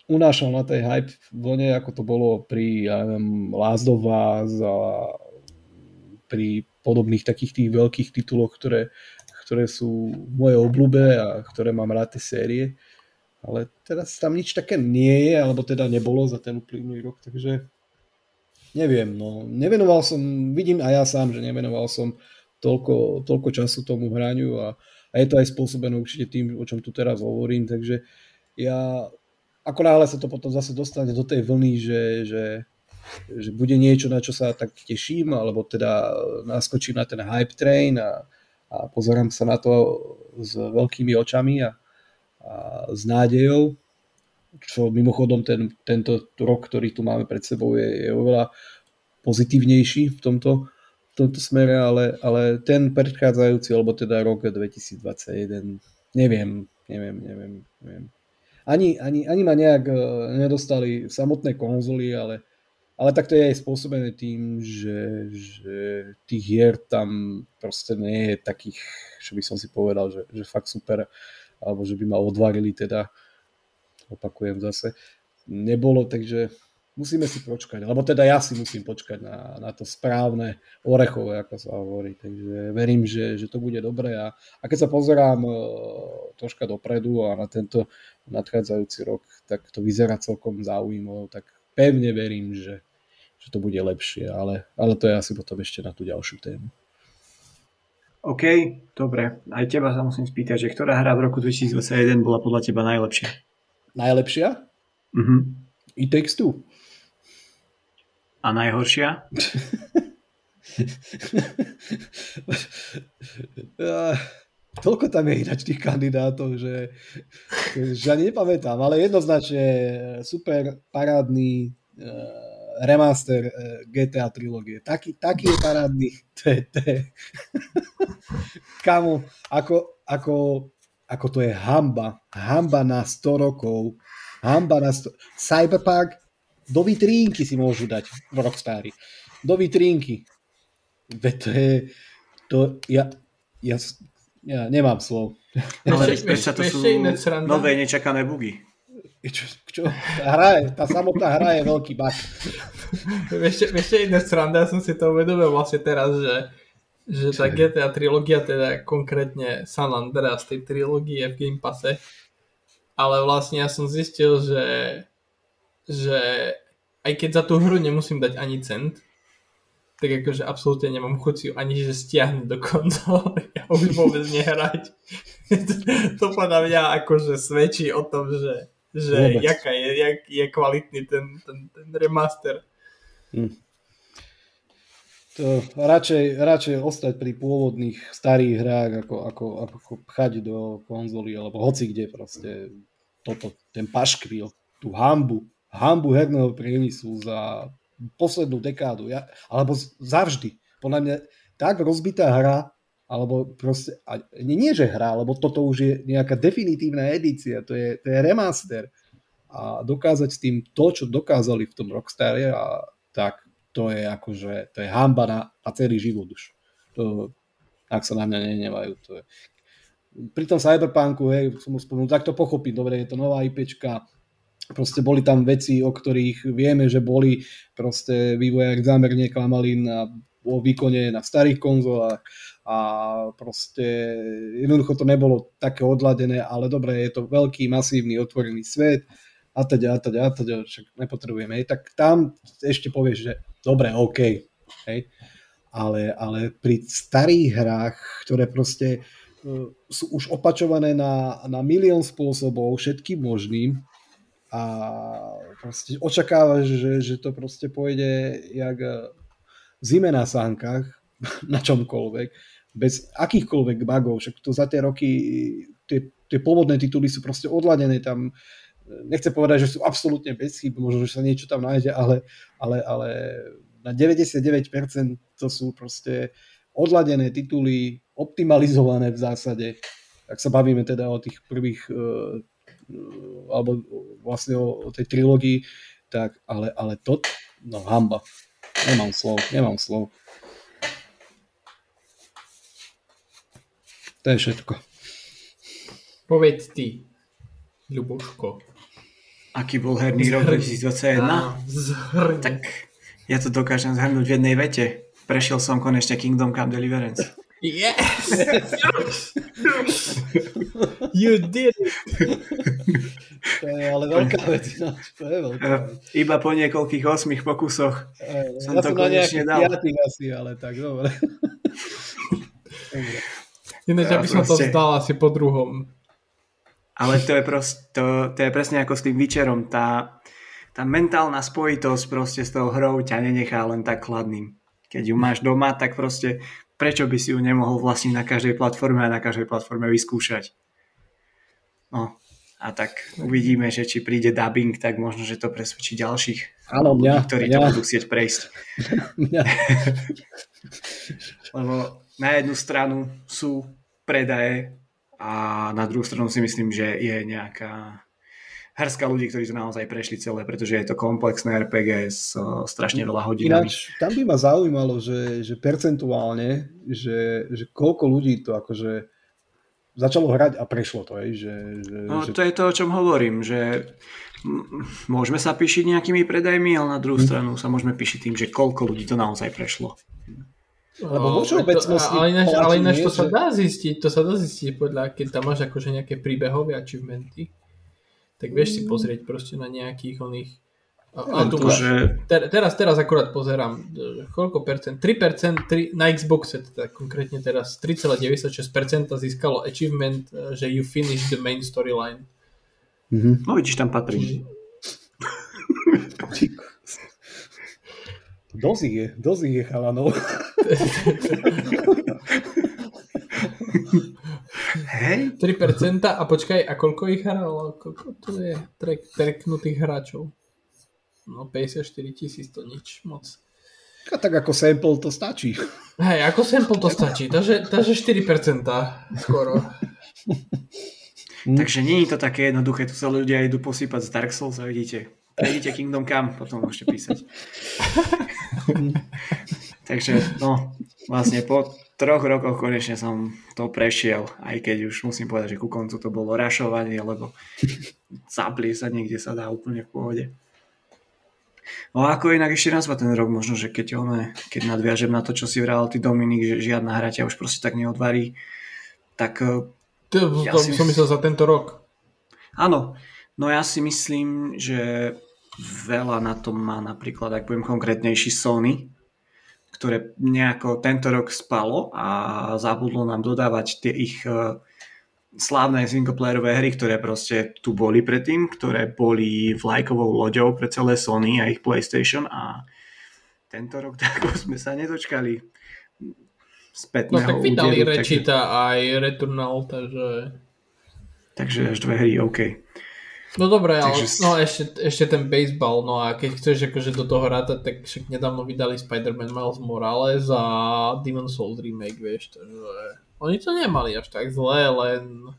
unášal na tej hype vlne, ako to bolo pri ja neviem, Last of Us a pri podobných takých tých veľkých tituloch, ktoré, ktoré sú moje obľúbe a ktoré mám rád tie série. Ale teraz tam nič také nie je, alebo teda nebolo za ten uplynulý rok, takže neviem, no nevenoval som, vidím aj ja sám, že nevenoval som toľko, toľko času tomu hraniu a, a je to aj spôsobené určite tým, o čom tu teraz hovorím, takže ja ako náhle sa to potom zase dostane do tej vlny, že, že, že bude niečo, na čo sa tak teším, alebo teda naskočím na ten hype train a, a pozerám sa na to s veľkými očami a, a s nádejou, čo mimochodom ten, tento rok, ktorý tu máme pred sebou, je, je oveľa pozitívnejší v tomto, tomto smere, ale, ale ten predchádzajúci, alebo teda rok 2021, neviem, neviem, neviem, neviem. Ani, ani, ani ma nejak e, nedostali samotné konzoly, ale, ale tak to je aj spôsobené tým, že, že tých hier tam proste nie je takých, čo by som si povedal, že, že fakt super, alebo že by ma odvarili teda, opakujem zase, nebolo, takže musíme si počkať, alebo teda ja si musím počkať na, na to správne orechové, ako sa hovorí. Takže verím, že, že to bude dobré a, a keď sa pozerám uh, troška dopredu a na tento nadchádzajúci rok, tak to vyzerá celkom zaujímavé, tak pevne verím, že, že to bude lepšie, ale, ale to je asi potom ešte na tú ďalšiu tému. OK, dobre. Aj teba sa musím spýtať, že ktorá hra v roku 2021 bola podľa teba najlepšia? Najlepšia? Mhm. Takes Two. A najhoršia? *laughs* Toľko tam je ináč tých kandidátov, že, že ani nepamätám, ale jednoznačne super parádny uh, remaster uh, GTA trilógie. Taký, taký je parádny. *laughs* *laughs* Kamo, ako, ako, ako to je hamba. Hamba na 100 rokov. Hamba na 100... Cyberpunk do vitrínky si môžu dať Rockstary. Do vitrínky. Veď to je... To, ja, ja, ja nemám slov. Ale ešte, to sú nové nečakané bugy. Čo, čo? Hra je, tá samotná hra je veľký bug. ešte, ešte jedna sranda, ja som si to uvedomil vlastne teraz, že, že tá GTA trilógia, teda konkrétne San Andreas tej trilógie v Game Passe, ale vlastne ja som zistil, že, že aj keď za tú hru nemusím dať ani cent, tak akože absolútne nemám chuť si ju ani že stiahnuť do konzoly *laughs* a už vôbec nehrať. to, *laughs* to podľa mňa akože svedčí o tom, že, že jaká je, jak je kvalitný ten, ten, ten remaster. Hm. To radšej, radšej ostať pri pôvodných starých hrách, ako, ako, ako pchať do konzoly, alebo hoci kde proste toto, ten paškvil, tú hambu, hambu herného priemyslu za poslednú dekádu, ja, alebo zavždy. Podľa mňa tak rozbitá hra, alebo proste, a nie, nie že hra, lebo toto už je nejaká definitívna edícia, to je, to je remaster. A dokázať s tým to, čo dokázali v tom Rockstare, a tak to je akože, to je hamba na, na celý život už. To, ak sa na mňa nehnevajú, to je. Pri tom Cyberpunku, hej, som spomenul, tak to pochopím, dobre, je to nová IPčka, Proste boli tam veci, o ktorých vieme, že boli proste vývojári zámerne klamali na, o výkone na starých konzolách a proste jednoducho to nebolo také odladené, ale dobre, je to veľký, masívny, otvorený svet a teda, a teda, a teda, však nepotrebujeme. Hej. Tak tam ešte povieš, že dobre, OK, hej. Ale, ale pri starých hrách, ktoré proste uh, sú už opačované na, na milión spôsobov všetkým možným, a proste očakávaš, že, že to proste pôjde jak e, zime na sánkach, *laughs* na čomkoľvek, bez akýchkoľvek bugov, však to za tie roky tie, tie pôvodné tituly sú proste odladené tam, nechcem povedať, že sú absolútne bez chyb, možno, že sa niečo tam nájde, ale, ale, ale na 99% to sú proste odladené tituly, optimalizované v zásade, ak sa bavíme teda o tých prvých uh, alebo vlastne o, o tej trilógii, tak ale, ale to, no hamba. Nemám slov, nemám slov. To je všetko. Povedz ty, Ľuboško. Aký bol herný rok 2021? Tak ja to dokážem zhrnúť v jednej vete. Prešiel som konečne Kingdom Come Deliverance. Yes! you did it! To je ale veľká vec. No, to je veľká vec. Iba po niekoľkých osmých pokusoch e, som ja to konečne dal. Ja asi, ale tak, dobre. Ináč, ja by som proste... to zdal asi po druhom. Ale to je, prost, to, to je presne ako s tým Witcherom. Tá, tá mentálna spojitosť proste s tou hrou ťa nenechá len tak chladným. Keď ju máš doma, tak proste prečo by si ju nemohol vlastne na každej platforme a na každej platforme vyskúšať. No a tak uvidíme, že či príde dubbing, tak možno, že to presvedčí ďalších Áno, mňa, ktorí mňa. to budú chcieť prejsť. *laughs* *laughs* Lebo na jednu stranu sú predaje a na druhú stranu si myslím, že je nejaká hrska ľudí, ktorí to naozaj prešli celé, pretože je to komplexné RPG s uh, strašne veľa hodinami. Ináč, tam by ma zaujímalo, že, že percentuálne, že, že koľko ľudí to akože začalo hrať a prešlo to. Hej, že, že, no, že... to je to, o čom hovorím, že môžeme sa píšiť nejakými predajmi, ale na druhú hm. stranu sa môžeme píšiť tým, že koľko ľudí to naozaj prešlo. Lebo vo všeobecnosti... Ale ináč, ale ináč to že... sa dá zistiť, to sa dá zistiť podľa, keď tam máš akože nejaké príbehové achievementy, tak vieš si mm. pozrieť proste na nejakých oných a, a tu to, že... teraz, teraz akurát pozerám, koľko percent, 3%, 3, na Xboxe, teda konkrétne teraz 3,96% získalo achievement, e, že you finish the main storyline. Mm-hmm. No vidíš, tam patrí. Dosť je, dosť je chalanov. *laughs* Hej? 3% a počkaj, a koľko ich hralo? Koľko to je trek, treknutých hráčov? No 54 tisíc to nič moc. A tak ako sample to stačí. Hej, ako sample to stačí, takže, takže 4% skoro. Takže nie je to také jednoduché, tu sa ľudia idú posypať z Dark Souls a vidíte, prejdite Kingdom Come, potom môžete písať. *laughs* Takže no, vlastne po troch rokoch konečne som to prešiel, aj keď už musím povedať, že ku koncu to bolo rašovanie, lebo *laughs* sa niekde sa dá úplne v pohode. No ako inak ešte nazvať ten rok, možno, že keď, ono, keď nadviažem na to, čo si vral ty Dominik, že žiadna hra ťa už proste tak neodvarí, tak... Eh, to, ja to si som myslel za tento rok. Áno, no ja si myslím, že veľa na tom má napríklad, ak budem konkrétnejší, Sony, ktoré nejako tento rok spalo a zabudlo nám dodávať tie ich uh, slávne singleplayerové hry, ktoré proste tu boli predtým, ktoré boli vlajkovou loďou pre celé Sony a ich PlayStation a tento rok *laughs* tak sme sa nedočkali spätného No tak vydali úderu, Rečita takže... aj Returnal, takže... Takže až dve hry, OK. No dobre, ale no, ešte, ešte ten baseball, no a keď chceš akože do toho rátať, tak však nedávno vydali Spider-Man Miles Morales a Demon Souls remake, vieš, takže oni to nemali až tak zle, len,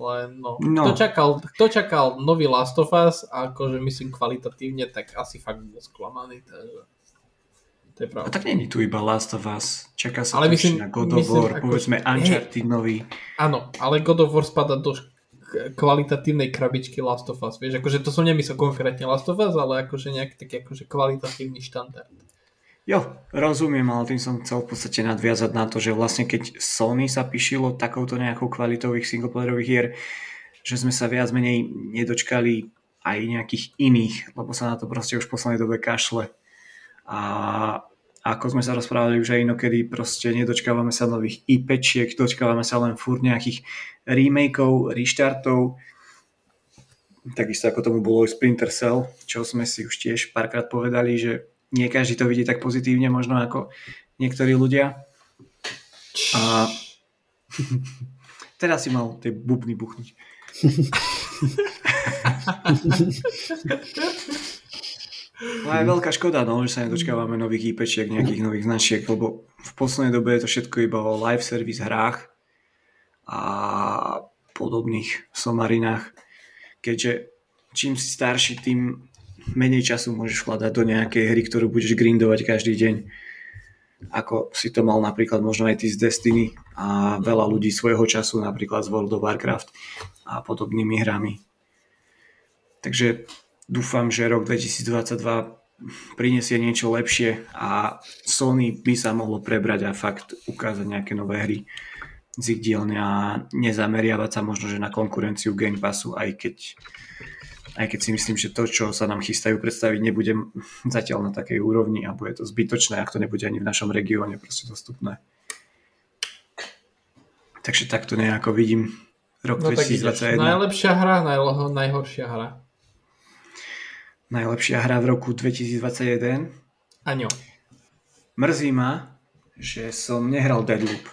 len no. no. Kto, čakal, kto čakal nový Last of Us, akože myslím kvalitatívne, tak asi fakt bol sklamaný, takže to je pravda. A tak není tu iba Last of Us, čaká sa ale myslím, na God of War, myslím, povedzme ako, Uncharted nový. Áno, ale God of War spada do kvalitatívnej krabičky Last of Us. Vieš, akože to som nemyslel konkrétne Last of Us, ale akože nejaký taký akože kvalitatívny štandard. Jo, rozumiem, ale tým som chcel v podstate nadviazať na to, že vlastne keď Sony sa píšilo takouto nejakou kvalitových singleplayerových hier, že sme sa viac menej nedočkali aj nejakých iných, lebo sa na to proste už v poslednej dobe kašle. A ako sme sa rozprávali už aj inokedy, proste nedočkávame sa nových IPčiek, dočkávame sa len furt nejakých remakeov, restartov, takisto ako tomu bolo aj Splinter Cell, čo sme si už tiež párkrát povedali, že nie každý to vidí tak pozitívne možno ako niektorí ľudia. A *laughs* teraz si mal tie bubny buchniť. *laughs* No je veľká škoda, no, že sa nedočkávame nových IPčiek, nejakých nových značiek, lebo v poslednej dobe je to všetko iba o live service hrách a podobných somarinách, keďže čím si starší, tým menej času môžeš vkladať do nejakej hry, ktorú budeš grindovať každý deň ako si to mal napríklad možno aj ty z Destiny a veľa ľudí svojho času napríklad z World of Warcraft a podobnými hrami. Takže dúfam, že rok 2022 prinesie niečo lepšie a Sony by sa mohlo prebrať a fakt ukázať nejaké nové hry z ich dielne a nezameriavať sa možno že na konkurenciu Game Passu, aj keď, aj keď si myslím, že to, čo sa nám chystajú predstaviť, nebude zatiaľ na takej úrovni a bude to zbytočné, ak to nebude ani v našom regióne proste dostupné. Takže takto nejako vidím rok no, 2021. Najlepšia hra, najlo, najhoršia hra najlepšia hra v roku 2021. Aňo. Mrzí ma, že som nehral Deadloop.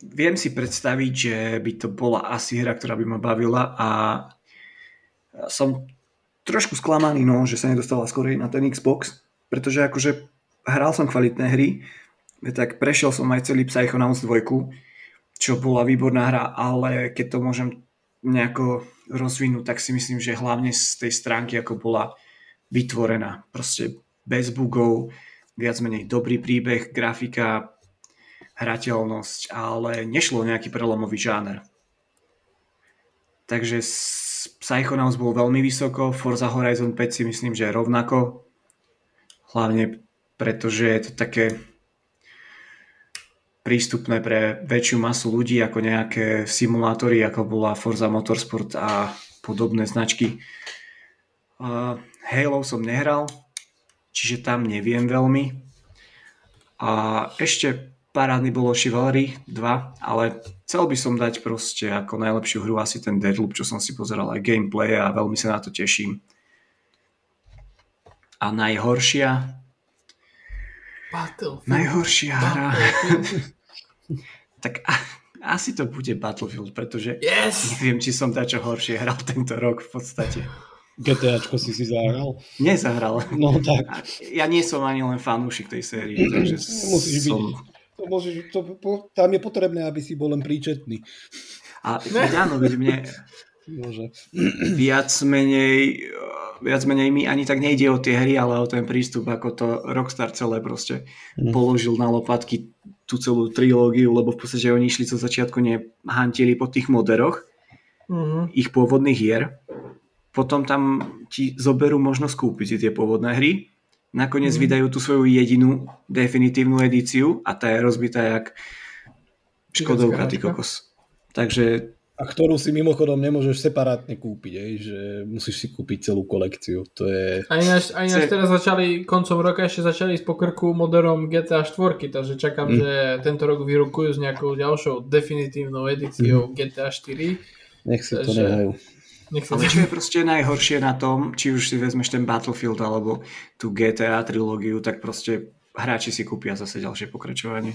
Viem si predstaviť, že by to bola asi hra, ktorá by ma bavila a som trošku sklamaný, no, že sa nedostala skorej na ten Xbox, pretože akože hral som kvalitné hry, tak prešiel som aj celý Psychonauts 2, čo bola výborná hra, ale keď to môžem nejako rozvinúť, tak si myslím, že hlavne z tej stránky, ako bola vytvorená. Proste bez bugov, viac menej dobrý príbeh, grafika, hrateľnosť, ale nešlo nejaký prelomový žáner. Takže Psychonauts bol veľmi vysoko, Forza Horizon 5 si myslím, že je rovnako. Hlavne preto, že je to také prístupné pre väčšiu masu ľudí ako nejaké simulátory, ako bola Forza Motorsport a podobné značky. Uh, Halo som nehral, čiže tam neviem veľmi. A ešte parádny bolo Chivalry 2, ale chcel by som dať proste ako najlepšiu hru asi ten Deadloop, čo som si pozeral aj gameplay a veľmi sa na to teším. A najhoršia, Battlefield. Najhoršia hra. *laughs* tak a, asi to bude Battlefield, pretože yes! neviem, či som dačo horšie hral tento rok v podstate. GTAčko si si zahral? Nezahral. No tak. Ja nie som ani len fanúšik tej série, takže Musíš som... byť. To môžeš, to, po, tam je potrebné, aby si bol len príčetný. A áno, veď mne Môže. viac menej viac menej mi ani tak nejde o tie hry, ale o ten prístup, ako to Rockstar celé proste mm. položil na lopatky tú celú trilógiu, lebo v podstate oni išli zo začiatku nehantili po tých moderoch mm. ich pôvodných hier. Potom tam ti zoberú možnosť kúpiť si tie pôvodné hry. Nakoniec mm. vydajú tú svoju jedinú definitívnu edíciu a tá je rozbitá jak Škodovka, ty kokos. Takže a ktorú si mimochodom nemôžeš separátne kúpiť, aj, že musíš si kúpiť celú kolekciu. To je... A ináč, a ináč teraz začali, koncom roka ešte začali s pokrku moderom GTA 4, takže čakám, mm. že tento rok vyrukujú s nejakou ďalšou definitívnou edíciou mm. GTA 4. Nech si to že... nehajú. Nech Ale čo je proste najhoršie na tom, či už si vezmeš ten Battlefield alebo tú GTA trilógiu, tak proste hráči si kúpia zase ďalšie pokračovanie.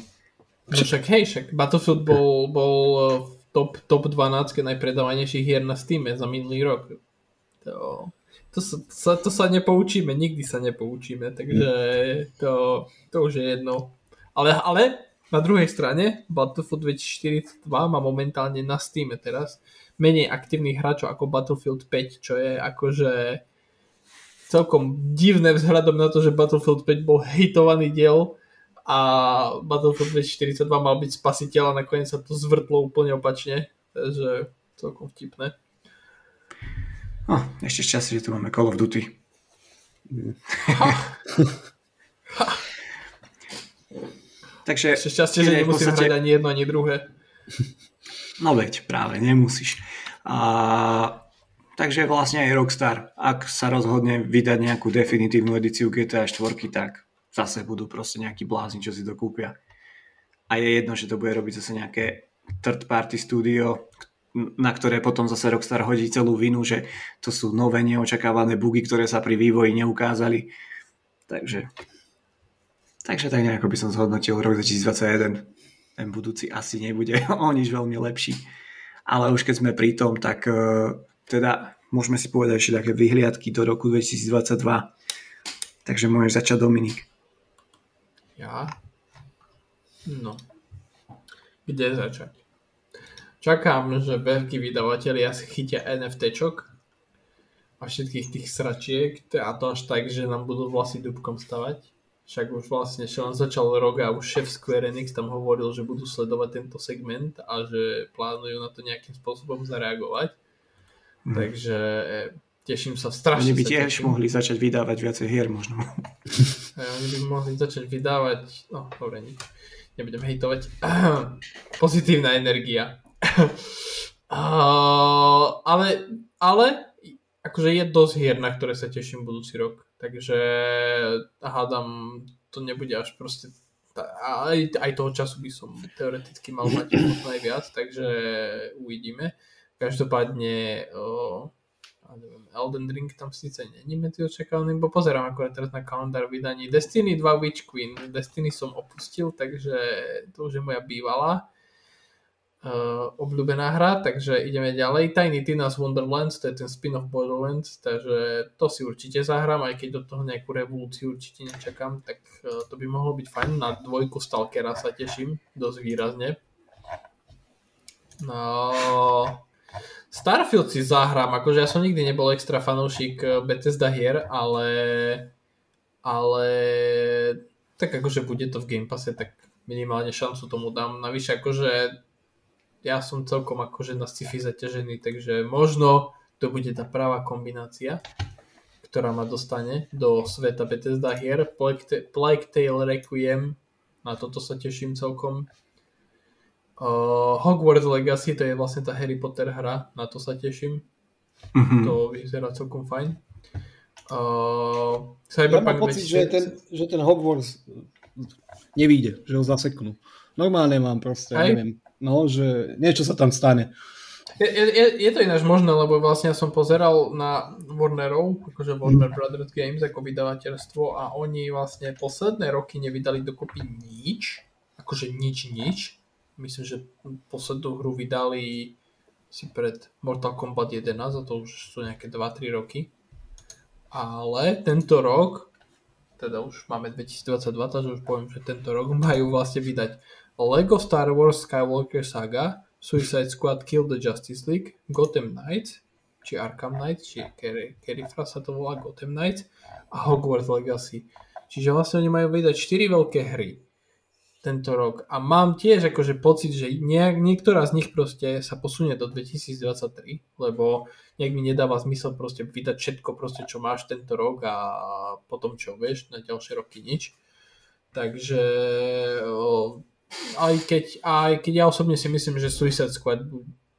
No však hej, však Battlefield bol, bol top, top 12 najpredávanejších hier na Steam za minulý rok. To, to, sa, to sa nepoučíme, nikdy sa nepoučíme, takže to, to už je jedno. Ale, ale na druhej strane Battlefield 2042 má momentálne na Steam teraz menej aktívnych hráčov ako Battlefield 5, čo je akože celkom divné vzhľadom na to, že Battlefield 5 bol hitovaný diel a Battlefield 2042 mal byť spasiteľ a nakoniec sa to zvrtlo úplne opačne, takže celkom vtipné. No, ešte šťastie, že tu máme Call of Duty. *laughs* Takže ešte šťastie, že nemusím podstate... hrať ani jedno, ani druhé. No veď, práve, nemusíš. A... Takže vlastne aj Rockstar, ak sa rozhodne vydať nejakú definitívnu edíciu GTA 4, tak zase budú proste nejakí blázni, čo si to kúpia. A je jedno, že to bude robiť zase nejaké third party studio, na ktoré potom zase Rockstar hodí celú vinu, že to sú nové neočakávané bugy, ktoré sa pri vývoji neukázali. Takže, takže tak nejako by som zhodnotil rok 2021. Ten budúci asi nebude *laughs* o nič veľmi lepší. Ale už keď sme pri tom, tak uh, teda môžeme si povedať ešte také vyhliadky do roku 2022. Takže môžeš začať Dominik. Ja? No. Kde začať? Čakám, že veľkí vydavatelia chytia NFTčok a všetkých tých sračiek a to až tak, že nám budú vlasy dubkom stavať. Však už vlastne len začal rok a už šéf Square Enix tam hovoril, že budú sledovať tento segment a že plánujú na to nejakým spôsobom zareagovať. Hmm. Takže Teším sa strašne. Oni by tiež teším. mohli začať vydávať viacej hier možno. *laughs* Oni by mohli začať vydávať, no dobre, nič. Nebudem hejtovať. *clears throat* Pozitívna energia. *clears throat* ale, ale akože je dosť hier, na ktoré sa teším budúci rok. Takže hádam, to nebude až proste aj, aj toho času by som teoreticky mal mať najviac, takže uvidíme. Každopádne a neviem, Elden Ring tam síce není medzi očakávaným, bo pozerám akorát teraz na kalendár vydaní Destiny 2 Witch Queen. Destiny som opustil, takže to už je moja bývalá uh, obľúbená hra, takže ideme ďalej. Tiny Tina's Wonderlands, to je ten spin-off Borderlands, takže to si určite zahrám, aj keď do toho nejakú revolúciu určite nečakám, tak uh, to by mohlo byť fajn. Na dvojku Stalkera sa teším dosť výrazne. No, Starfield si zahrám, akože ja som nikdy nebol extra fanúšik eh, Bethesda hier, ale ale tak akože bude to v Game Passe, tak minimálne šancu tomu dám. Navyše akože ja som celkom akože na sci-fi zaťažený, takže možno to bude tá práva kombinácia, ktorá ma dostane do sveta Bethesda hier. Plague Tale Requiem, na toto sa teším celkom. Uh, Hogwarts Legacy, to je vlastne tá Harry Potter hra, na to sa teším. Mm-hmm. To vyzerá celkom fajn. Uh, Cyberpunk ja mám pocit, že ten, že ten Hogwarts nevíde, že ho zaseknú. Normálne mám proste, Aj? neviem, no, že niečo sa tam stane. Je, je, je to ináč možné, lebo vlastne ja som pozeral na Warnerov, akože Warner Brothers Games ako vydavateľstvo a oni vlastne posledné roky nevydali dokopy nič, akože nič, nič. Myslím, že poslednú hru vydali si pred Mortal Kombat 11 a to už sú nejaké 2-3 roky. Ale tento rok, teda už máme 2022, takže už poviem, že tento rok majú vlastne vydať Lego Star Wars Skywalker Saga, Suicide Squad Kill the Justice League, Gotham Knights, či Arkham Knights, či Kerifra sa to volá Gotham Knights a Hogwarts Legacy. Čiže vlastne oni majú vydať 4 veľké hry tento rok. A mám tiež akože pocit, že nejak, niektorá z nich proste sa posunie do 2023, lebo nejak mi nedáva zmysel proste vydať všetko proste, čo máš tento rok a potom čo, vieš, na ďalšie roky nič. Takže aj keď, aj keď ja osobne si myslím, že Suicide Squad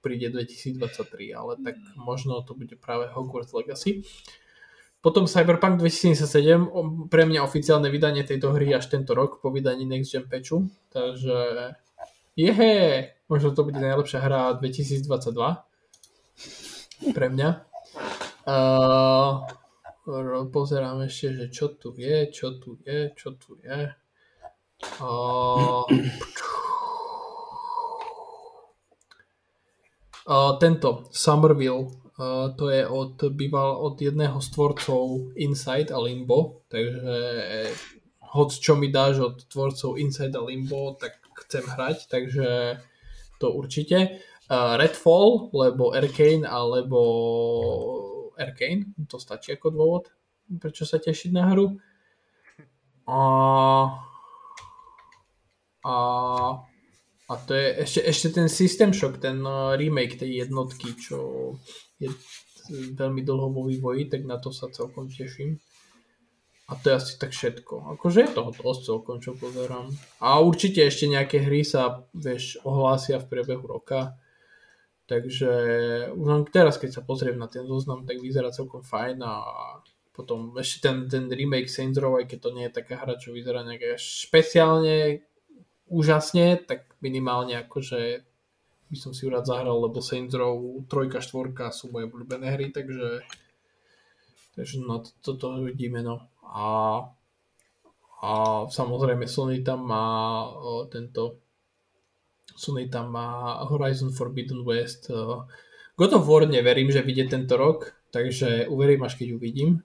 príde 2023, ale tak možno to bude práve Hogwarts Legacy. Potom Cyberpunk 2077, pre mňa oficiálne vydanie tejto hry až tento rok po vydaní Next Gen patchu, takže jehe, možno to bude najlepšia hra 2022 pre mňa. Uh, pozerám ešte, že čo tu je, čo tu je, čo tu je. Uh, uh, tento Somerville to je od, býval od jedného z tvorcov Inside a Limbo, takže hoď čo mi dáš od tvorcov Inside a Limbo, tak chcem hrať, takže to určite. Redfall, lebo Arcane, alebo Arcane, to stačí ako dôvod, prečo sa tešiť na hru. A, a, a to je ešte, ešte ten System Shock, ten remake tej jednotky, čo je veľmi dlho vo vývoji, tak na to sa celkom teším. A to je asi tak všetko. Akože je toho dosť celkom, čo pozerám. A určite ešte nejaké hry sa, vieš, ohlásia v priebehu roka. Takže už teraz, keď sa pozriem na ten zoznam, tak vyzerá celkom fajn a potom ešte ten, ten remake Saints Row, aj keď to nie je taká hra, čo vyzerá nejaké špeciálne úžasne, tak minimálne akože by som si ju rád zahral, lebo Saints Row 3, 4 sú moje obľúbené hry, takže takže no, toto to, vidíme, no. A, a samozrejme Sony tam má o, tento Sony tam má Horizon Forbidden West. O, God of War neverím, že vyjde tento rok, takže uverím až keď uvidím.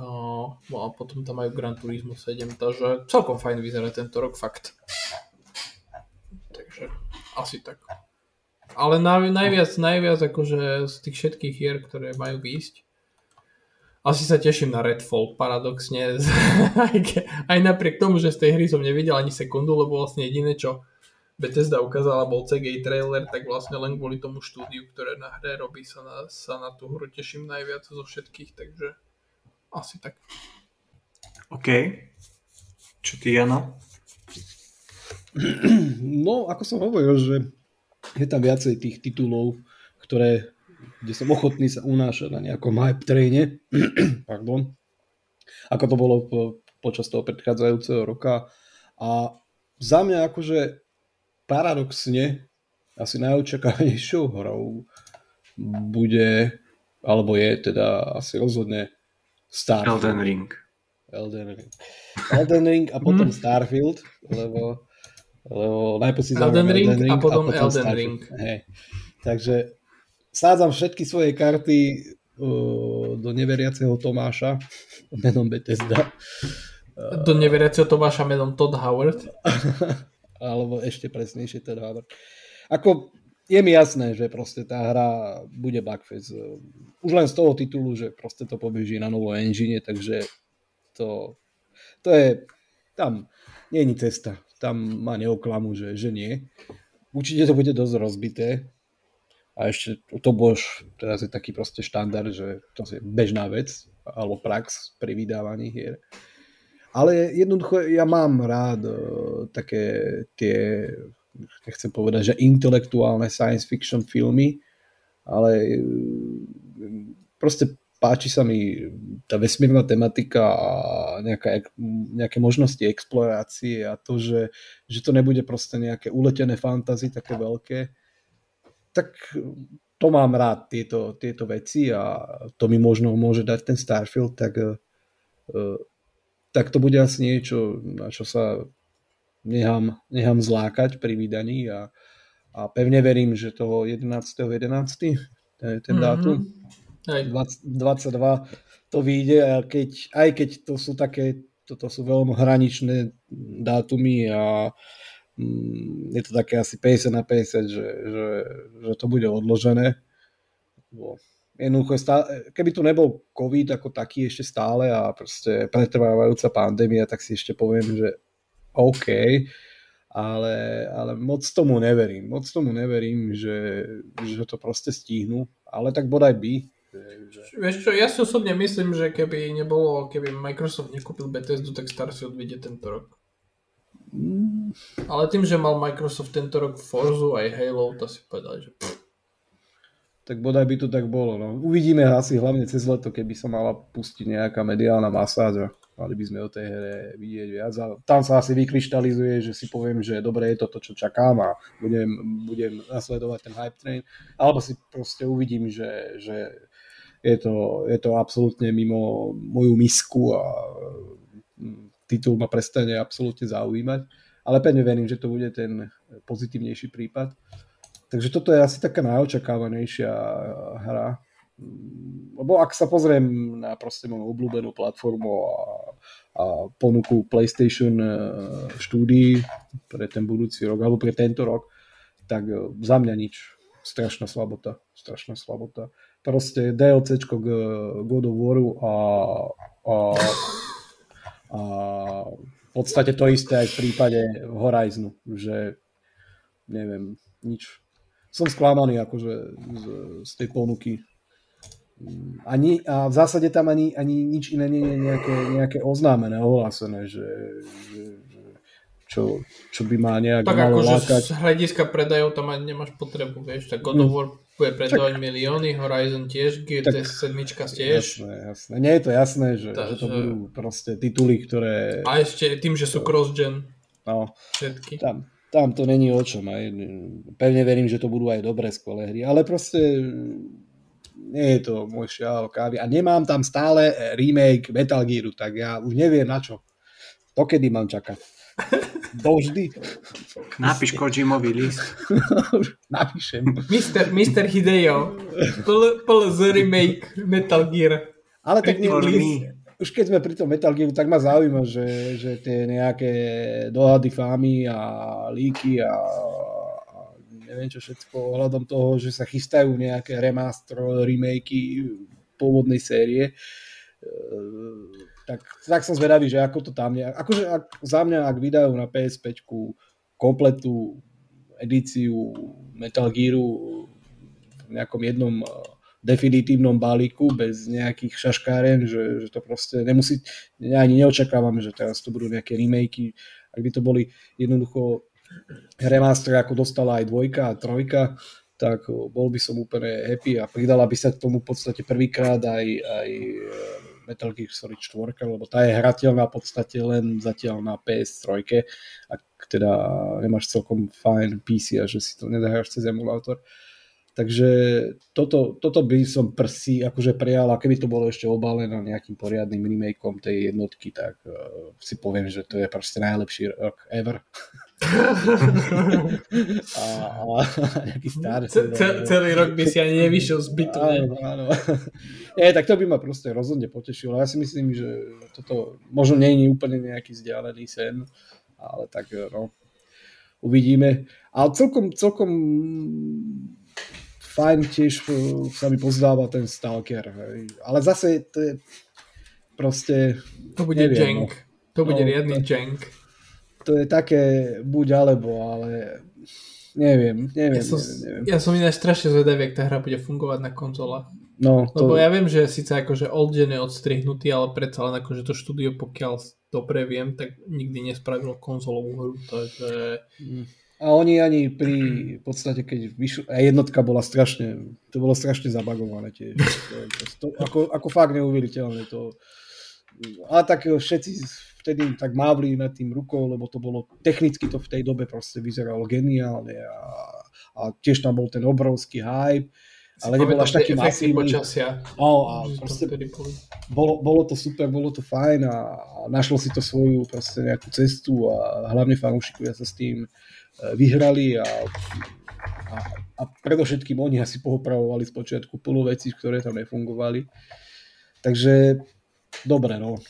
O, no a potom tam majú Gran Turismo 7, takže celkom fajn vyzerá tento rok, fakt. Takže asi tak. Ale na, najviac, najviac akože z tých všetkých hier, ktoré majú výjsť, asi sa teším na Redfall, paradoxne. *laughs* aj napriek tomu, že z tej hry som nevidel ani sekundu, lebo vlastne jediné, čo Bethesda ukázala, bol CGI trailer, tak vlastne len kvôli tomu štúdiu, ktoré na hre robí, sa na, sa na tú hru teším najviac zo všetkých, takže asi tak. OK. Čo ty, Jano? No, ako som hovoril, že je tam viacej tých titulov, ktoré, kde som ochotný sa unášať na nejakom hype traine, *clears throat* pardon, ako to bolo po, počas toho predchádzajúceho roka. A za mňa akože paradoxne asi najočakávanejšou hrou bude, alebo je teda asi rozhodne Starfield. Elden Ring. Elden Ring. Elden Ring a potom hmm. Starfield, lebo lebo najprv si Elden Ring, Elden Ring a potom, a potom Elden Starfield. Ring. Hej. Takže sádzam všetky svoje karty uh, do neveriaceho Tomáša menom Bethesda. Do neveriaceho Tomáša menom Todd Howard. *laughs* Alebo ešte presnejšie Todd Howard. Ako je mi jasné, že proste tá hra bude Bugfest. Už len z toho titulu, že proste to pobeží na novo engine, takže to, to je tam nie je cesta tam ma neoklamu, že, že nie. Určite to bude dosť rozbité. A ešte to už teraz je taký proste štandard, že to je bežná vec, alebo prax pri vydávaní hier. Ale jednoducho ja mám rád uh, také tie, nechcem povedať, že intelektuálne science fiction filmy, ale uh, proste páči sa mi tá vesmírna tematika a nejaká, nejaké možnosti explorácie a to, že, že to nebude proste nejaké uletené fantasy také veľké, tak to mám rád, tieto, tieto veci a to mi možno môže dať ten Starfield, tak, uh, tak to bude asi niečo, na čo sa nechám, nechám zlákať pri vydaní a, a pevne verím, že toho 11.11. 11. ten, ten mm-hmm. dátum 20, 22 to vyjde a keď, aj keď to sú také, toto sú veľmi hraničné dátumy a mm, je to také asi 50 na 50, že, že, že to bude odložené. Jednoducho, stále, keby tu nebol COVID ako taký ešte stále a proste pretrvávajúca pandémia, tak si ešte poviem, že OK, ale, ale moc tomu neverím. Moc tomu neverím, že, že to proste stihnú, ale tak bodaj by. Že... Vieš čo, ja si osobne myslím, že keby nebolo, keby Microsoft nekúpil Bethesdu, tak Starfield vyjde tento rok. Mm. Ale tým, že mal Microsoft tento rok Forzu aj Halo, to si povedal, že pff. Tak bodaj by to tak bolo. No. Uvidíme asi hlavne cez leto, keby sa mala pustiť nejaká mediálna masáž mali by sme o tej hre vidieť viac. A tam sa asi vykryštalizuje, že si poviem, že dobre je to to, čo čakám a budem, budem nasledovať ten hype train. Alebo si proste uvidím, že, že je to, je to absolútne mimo moju misku a mm, titul ma prestane absolútne zaujímať. Ale pevne verím, že to bude ten pozitívnejší prípad. Takže toto je asi taká najočakávanejšia hra. Mm, lebo ak sa pozriem na proste moju obľúbenú platformu a, a ponuku PlayStation e, štúdií pre ten budúci rok, alebo pre tento rok, tak e, za mňa nič. Strašná slabota. Strašná slabota proste DLCčko k God of Waru a, a, a v podstate to isté aj v prípade Horizonu, že neviem, nič. Som sklamaný akože z, z tej ponuky. Ani, a v zásade tam ani, ani nič iné nie je nejaké, nejaké oznámené, ohlásené, že, že, že čo, čo by ma nejak tak akože z hľadiska predajov tam ani nemáš potrebu, vieš, tak God of War bude predávať milióny, Horizon tiež, GT7 tiež. Jasné, jasné. Nie je to jasné, že, tá, že to budú proste tituly, ktoré... A ešte tým, že sú cross-gen. No, všetky. Tam, tam to není o čom. Aj. Pevne verím, že to budú aj dobré, skvelé hry, ale proste nie je to môj šial kávy. A nemám tam stále remake Metal Gearu, tak ja už neviem na čo. To kedy mám čakať. Dovždy. Napíš Kojimovi list. *laughs* Napíšem. Mister, Mister Hideo. Pl z remake Metal Gear. Ale tak nie, už keď sme pri tom Metal Gear, tak ma zaujíma, že, že tie nejaké dohady fámy a líky a, a neviem čo všetko ohľadom toho, že sa chystajú nejaké remaster, remakey pôvodnej série tak, tak som zvedavý, že ako to tam je. Akože ak, za mňa, ak vydajú na PS5 kompletú edíciu Metal Gearu v nejakom jednom eh, definitívnom balíku bez nejakých šaškáren, že, že to proste nemusí, ja ani neočakávam, že teraz to budú nejaké remakey, ak by to boli jednoducho remaster, ako dostala aj dvojka a trojka, tak bol by som úplne happy a pridala by sa k tomu v podstate prvýkrát aj, aj eh, Metal Gear Solid 4, lebo tá je hrateľná v podstate len zatiaľ na PS3, ak teda nemáš celkom fajn PC a že si to nedahráš cez emulátor. Takže toto, toto by som prsi akože prijal a keby to bolo ešte obalené nejakým poriadnym remakeom tej jednotky, tak uh, si poviem, že to je proste najlepší rok ever. *laughs* *laughs* a, a nejaký star. Ce, celý rok by si ani nevyšiel z bytu. Áno, áno. Nie, tak to by ma proste rozhodne potešilo. Ja si myslím, že toto možno nie je úplne nejaký vzdialený sen, ale tak no, uvidíme. Ale celkom, celkom fajn tiež e, sa mi pozdáva ten Stalker. Hej. Ale zase to je proste... To bude neviem, jank. No. To bude no, riadny to, jank. To je také buď alebo, ale neviem, neviem. Ja som, neviem. Ja som ináč strašne zvedavý, ak tá hra bude fungovať na konzolách. No, to... Lebo ja viem, že síce akože old gen je odstrihnutý, ale predsa len akože to štúdio, pokiaľ dobre viem, tak nikdy nespravilo konzolovú hru, takže... Mm a oni ani pri, v podstate, keď vyšlo, a jednotka bola strašne, to bolo strašne zabagované tiež. To, to, to, ako, ako fakt neuveriteľné to. A tak všetci vtedy tak mávli nad tým rukou, lebo to bolo, technicky to v tej dobe proste vyzeralo geniálne a, a tiež tam bol ten obrovský hype ale nebol až taký masívny. Počasia, no, a proste, bolo, bolo to super, bolo to fajn a, a našlo si to svoju proste nejakú cestu a hlavne fanúšikovia sa s tým e, vyhrali a, a, a predovšetkým oni asi pohopravovali z počiatku plnú veci, ktoré tam nefungovali. Takže dobre, no.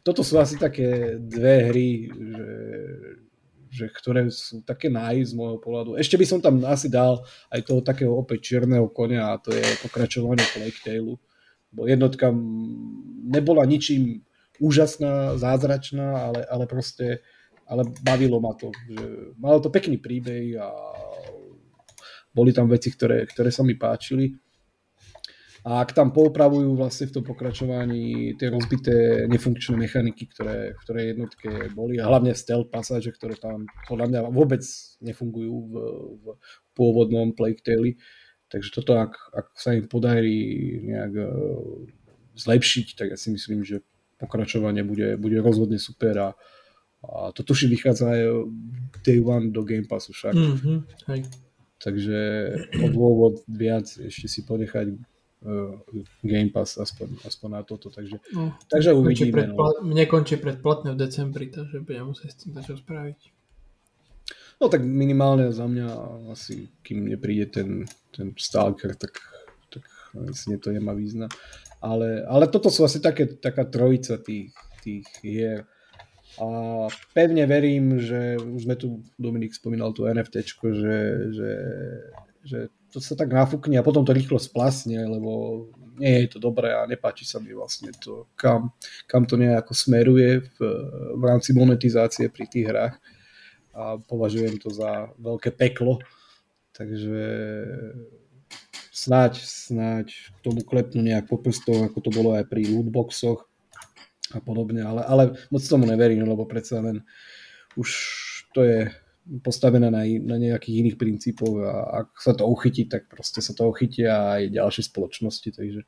Toto sú asi také dve hry, že, že ktoré sú také naj z môjho pohľadu. Ešte by som tam asi dal aj toho takého opäť čierneho konia a to je pokračovanie Plague Tale. Bo jednotka nebola ničím úžasná, zázračná, ale, ale proste ale bavilo ma to. Že malo to pekný príbeh a boli tam veci, ktoré, ktoré sa mi páčili. A ak tam poupravujú vlastne v tom pokračovaní tie rozbité nefunkčné mechaniky, ktoré, ktoré jednotke boli, a hlavne stealth pasáže, ktoré tam podľa mňa vôbec nefungujú v, v pôvodnom Plague Tale. Takže toto, ak, ak sa im podarí nejak uh, zlepšiť, tak ja si myslím, že pokračovanie bude, bude rozhodne super a, a to tuším vychádza aj day one do Game Passu však. Mm-hmm, hej. Takže o dôvod viac ešte si ponechať Game Pass aspoň, aspoň na toto, takže, no, takže uvidíme. Predpla- no. Mne končí predplatné v decembri, takže budem musieť s tým čo spraviť. No tak minimálne za mňa asi, kým nepríde ten, ten Stalker, tak, tak myslím, to nemá význam. Ale, ale toto sú asi také, taká trojica tých, tých hier. A pevne verím, že už sme tu, Dominik spomínal tu NFT, že, že, že to sa tak nafúkne a potom to rýchlo splasne, lebo nie je to dobré a nepáči sa mi vlastne to, kam, kam to nejako smeruje v, v rámci monetizácie pri tých hrách a považujem to za veľké peklo. Takže snáď, snáď k tomu klepnú nejak po ako to bolo aj pri lootboxoch a podobne, ale, ale moc tomu neverím, lebo predsa len už to je postavené na, na nejakých iných princípoch a ak sa to uchytí, tak proste sa to uchytia aj ďalšie spoločnosti, takže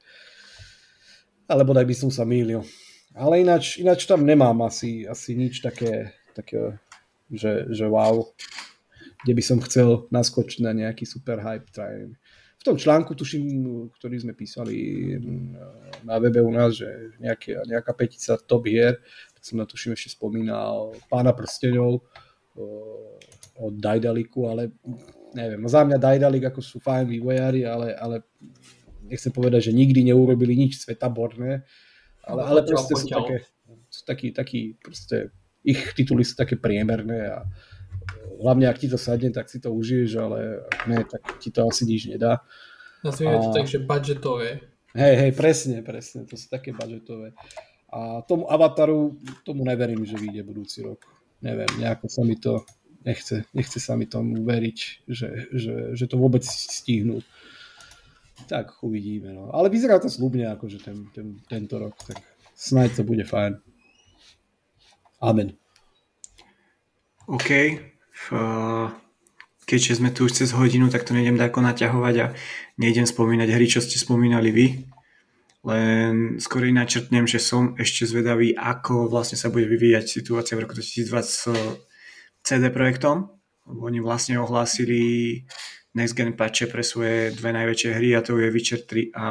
alebo daj by som sa mýlil. Ale ináč, ináč tam nemám asi, asi nič také, také že, že wow, kde by som chcel naskočiť na nejaký super hype train. V tom článku, tuším, ktorý sme písali na webe u nás, že nejaké, nejaká petica top hier, som na tuším ešte spomínal Pána prsteňov, od Dajdaliku, ale neviem, no za mňa Dajdalik ako sú fajn vývojári, ale, ale nechcem povedať, že nikdy neurobili nič svetaborné, ale, ale proste sú také, sú takí, takí proste, ich tituly sú také priemerné a hlavne ak ti to sadne, tak si to užiješ, ale ak ne, tak ti to asi nič nedá. Nazvime to tak, že budgetové. Hej, hej, presne, presne, to sú také budgetové. A tomu Avataru, tomu neverím, že vyjde budúci rok. Neviem, nejako sa mi to nechce, nechce sa mi tomu veriť, že, že, že to vôbec stihnú. Tak uvidíme. No. Ale vyzerá to slubne, akože ten, ten, tento rok, tak snáď to bude fajn. Amen. OK. Keďže sme tu už cez hodinu, tak to nejdem dáko naťahovať a nejdem spomínať hry, čo ste spomínali vy. Len skôr načrtnem, že som ešte zvedavý, ako vlastne sa bude vyvíjať situácia v roku 2020 CD Projektom, oni vlastne ohlásili Next Gen patche pre svoje dve najväčšie hry a to je Witcher 3 a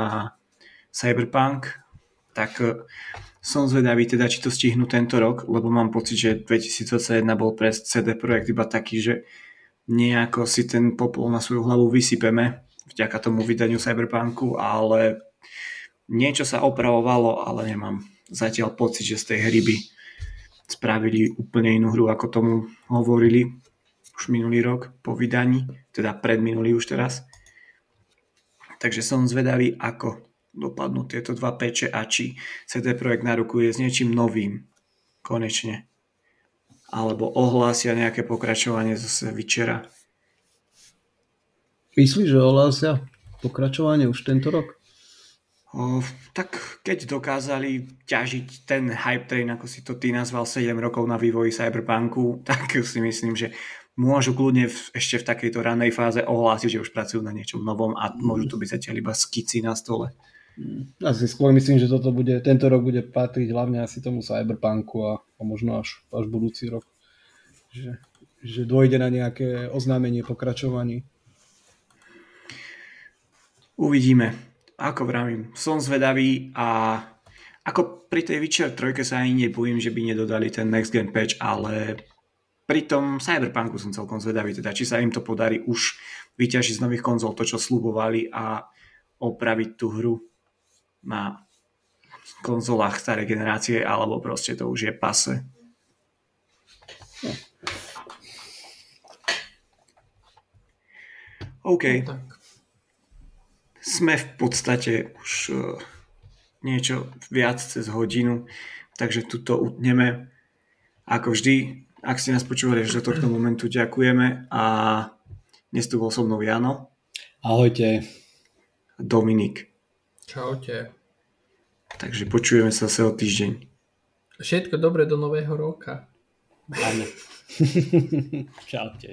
Cyberpunk. Tak e, som zvedavý teda, či to stihnú tento rok, lebo mám pocit, že 2021 bol pre CD Projekt iba taký, že nejako si ten popol na svoju hlavu vysypeme vďaka tomu vydaniu Cyberpunku, ale niečo sa opravovalo, ale nemám zatiaľ pocit, že z tej hry by spravili úplne inú hru, ako tomu hovorili už minulý rok po vydaní, teda predminulý už teraz. Takže som zvedavý, ako dopadnú tieto dva peče a či CD Projekt narukuje s niečím novým konečne. Alebo ohlásia nejaké pokračovanie zase Vyčera. Myslíš, že ohlásia pokračovanie už tento rok? Tak keď dokázali ťažiť ten hype train, ako si to ty nazval, 7 rokov na vývoji Cyberpunku, *laughs* tak si myslím, že môžu kľudne v, ešte v takejto ranej fáze ohlásiť, že už pracujú na niečom novom a môžu to byť zatiaľ iba skici na stole. Mm. Asi skôr myslím, že toto bude, tento rok bude patriť hlavne asi tomu Cyberpunku a, a možno až, až budúci rok. Že, že dôjde na nejaké oznámenie pokračovaní. Uvidíme. Ako vravím, som zvedavý a ako pri tej Witcher 3 sa ani nebojím, že by nedodali ten next gen patch, ale pri tom Cyberpunku som celkom zvedavý, teda či sa im to podarí už vyťažiť z nových konzol to, čo slubovali a opraviť tú hru na konzolách starej generácie, alebo proste to už je pase. OK. No, Sme v podstate už uh, niečo viac cez hodinu, takže tuto utneme. Ako vždy, ak ste nás počúvali až do tohto momentu, ďakujeme a dnes tu bol so mnou Jano. Ahojte. Dominik. Čaute. Takže počujeme sa zase o týždeň. Všetko dobré do nového roka. Áno. *laughs* Čaute.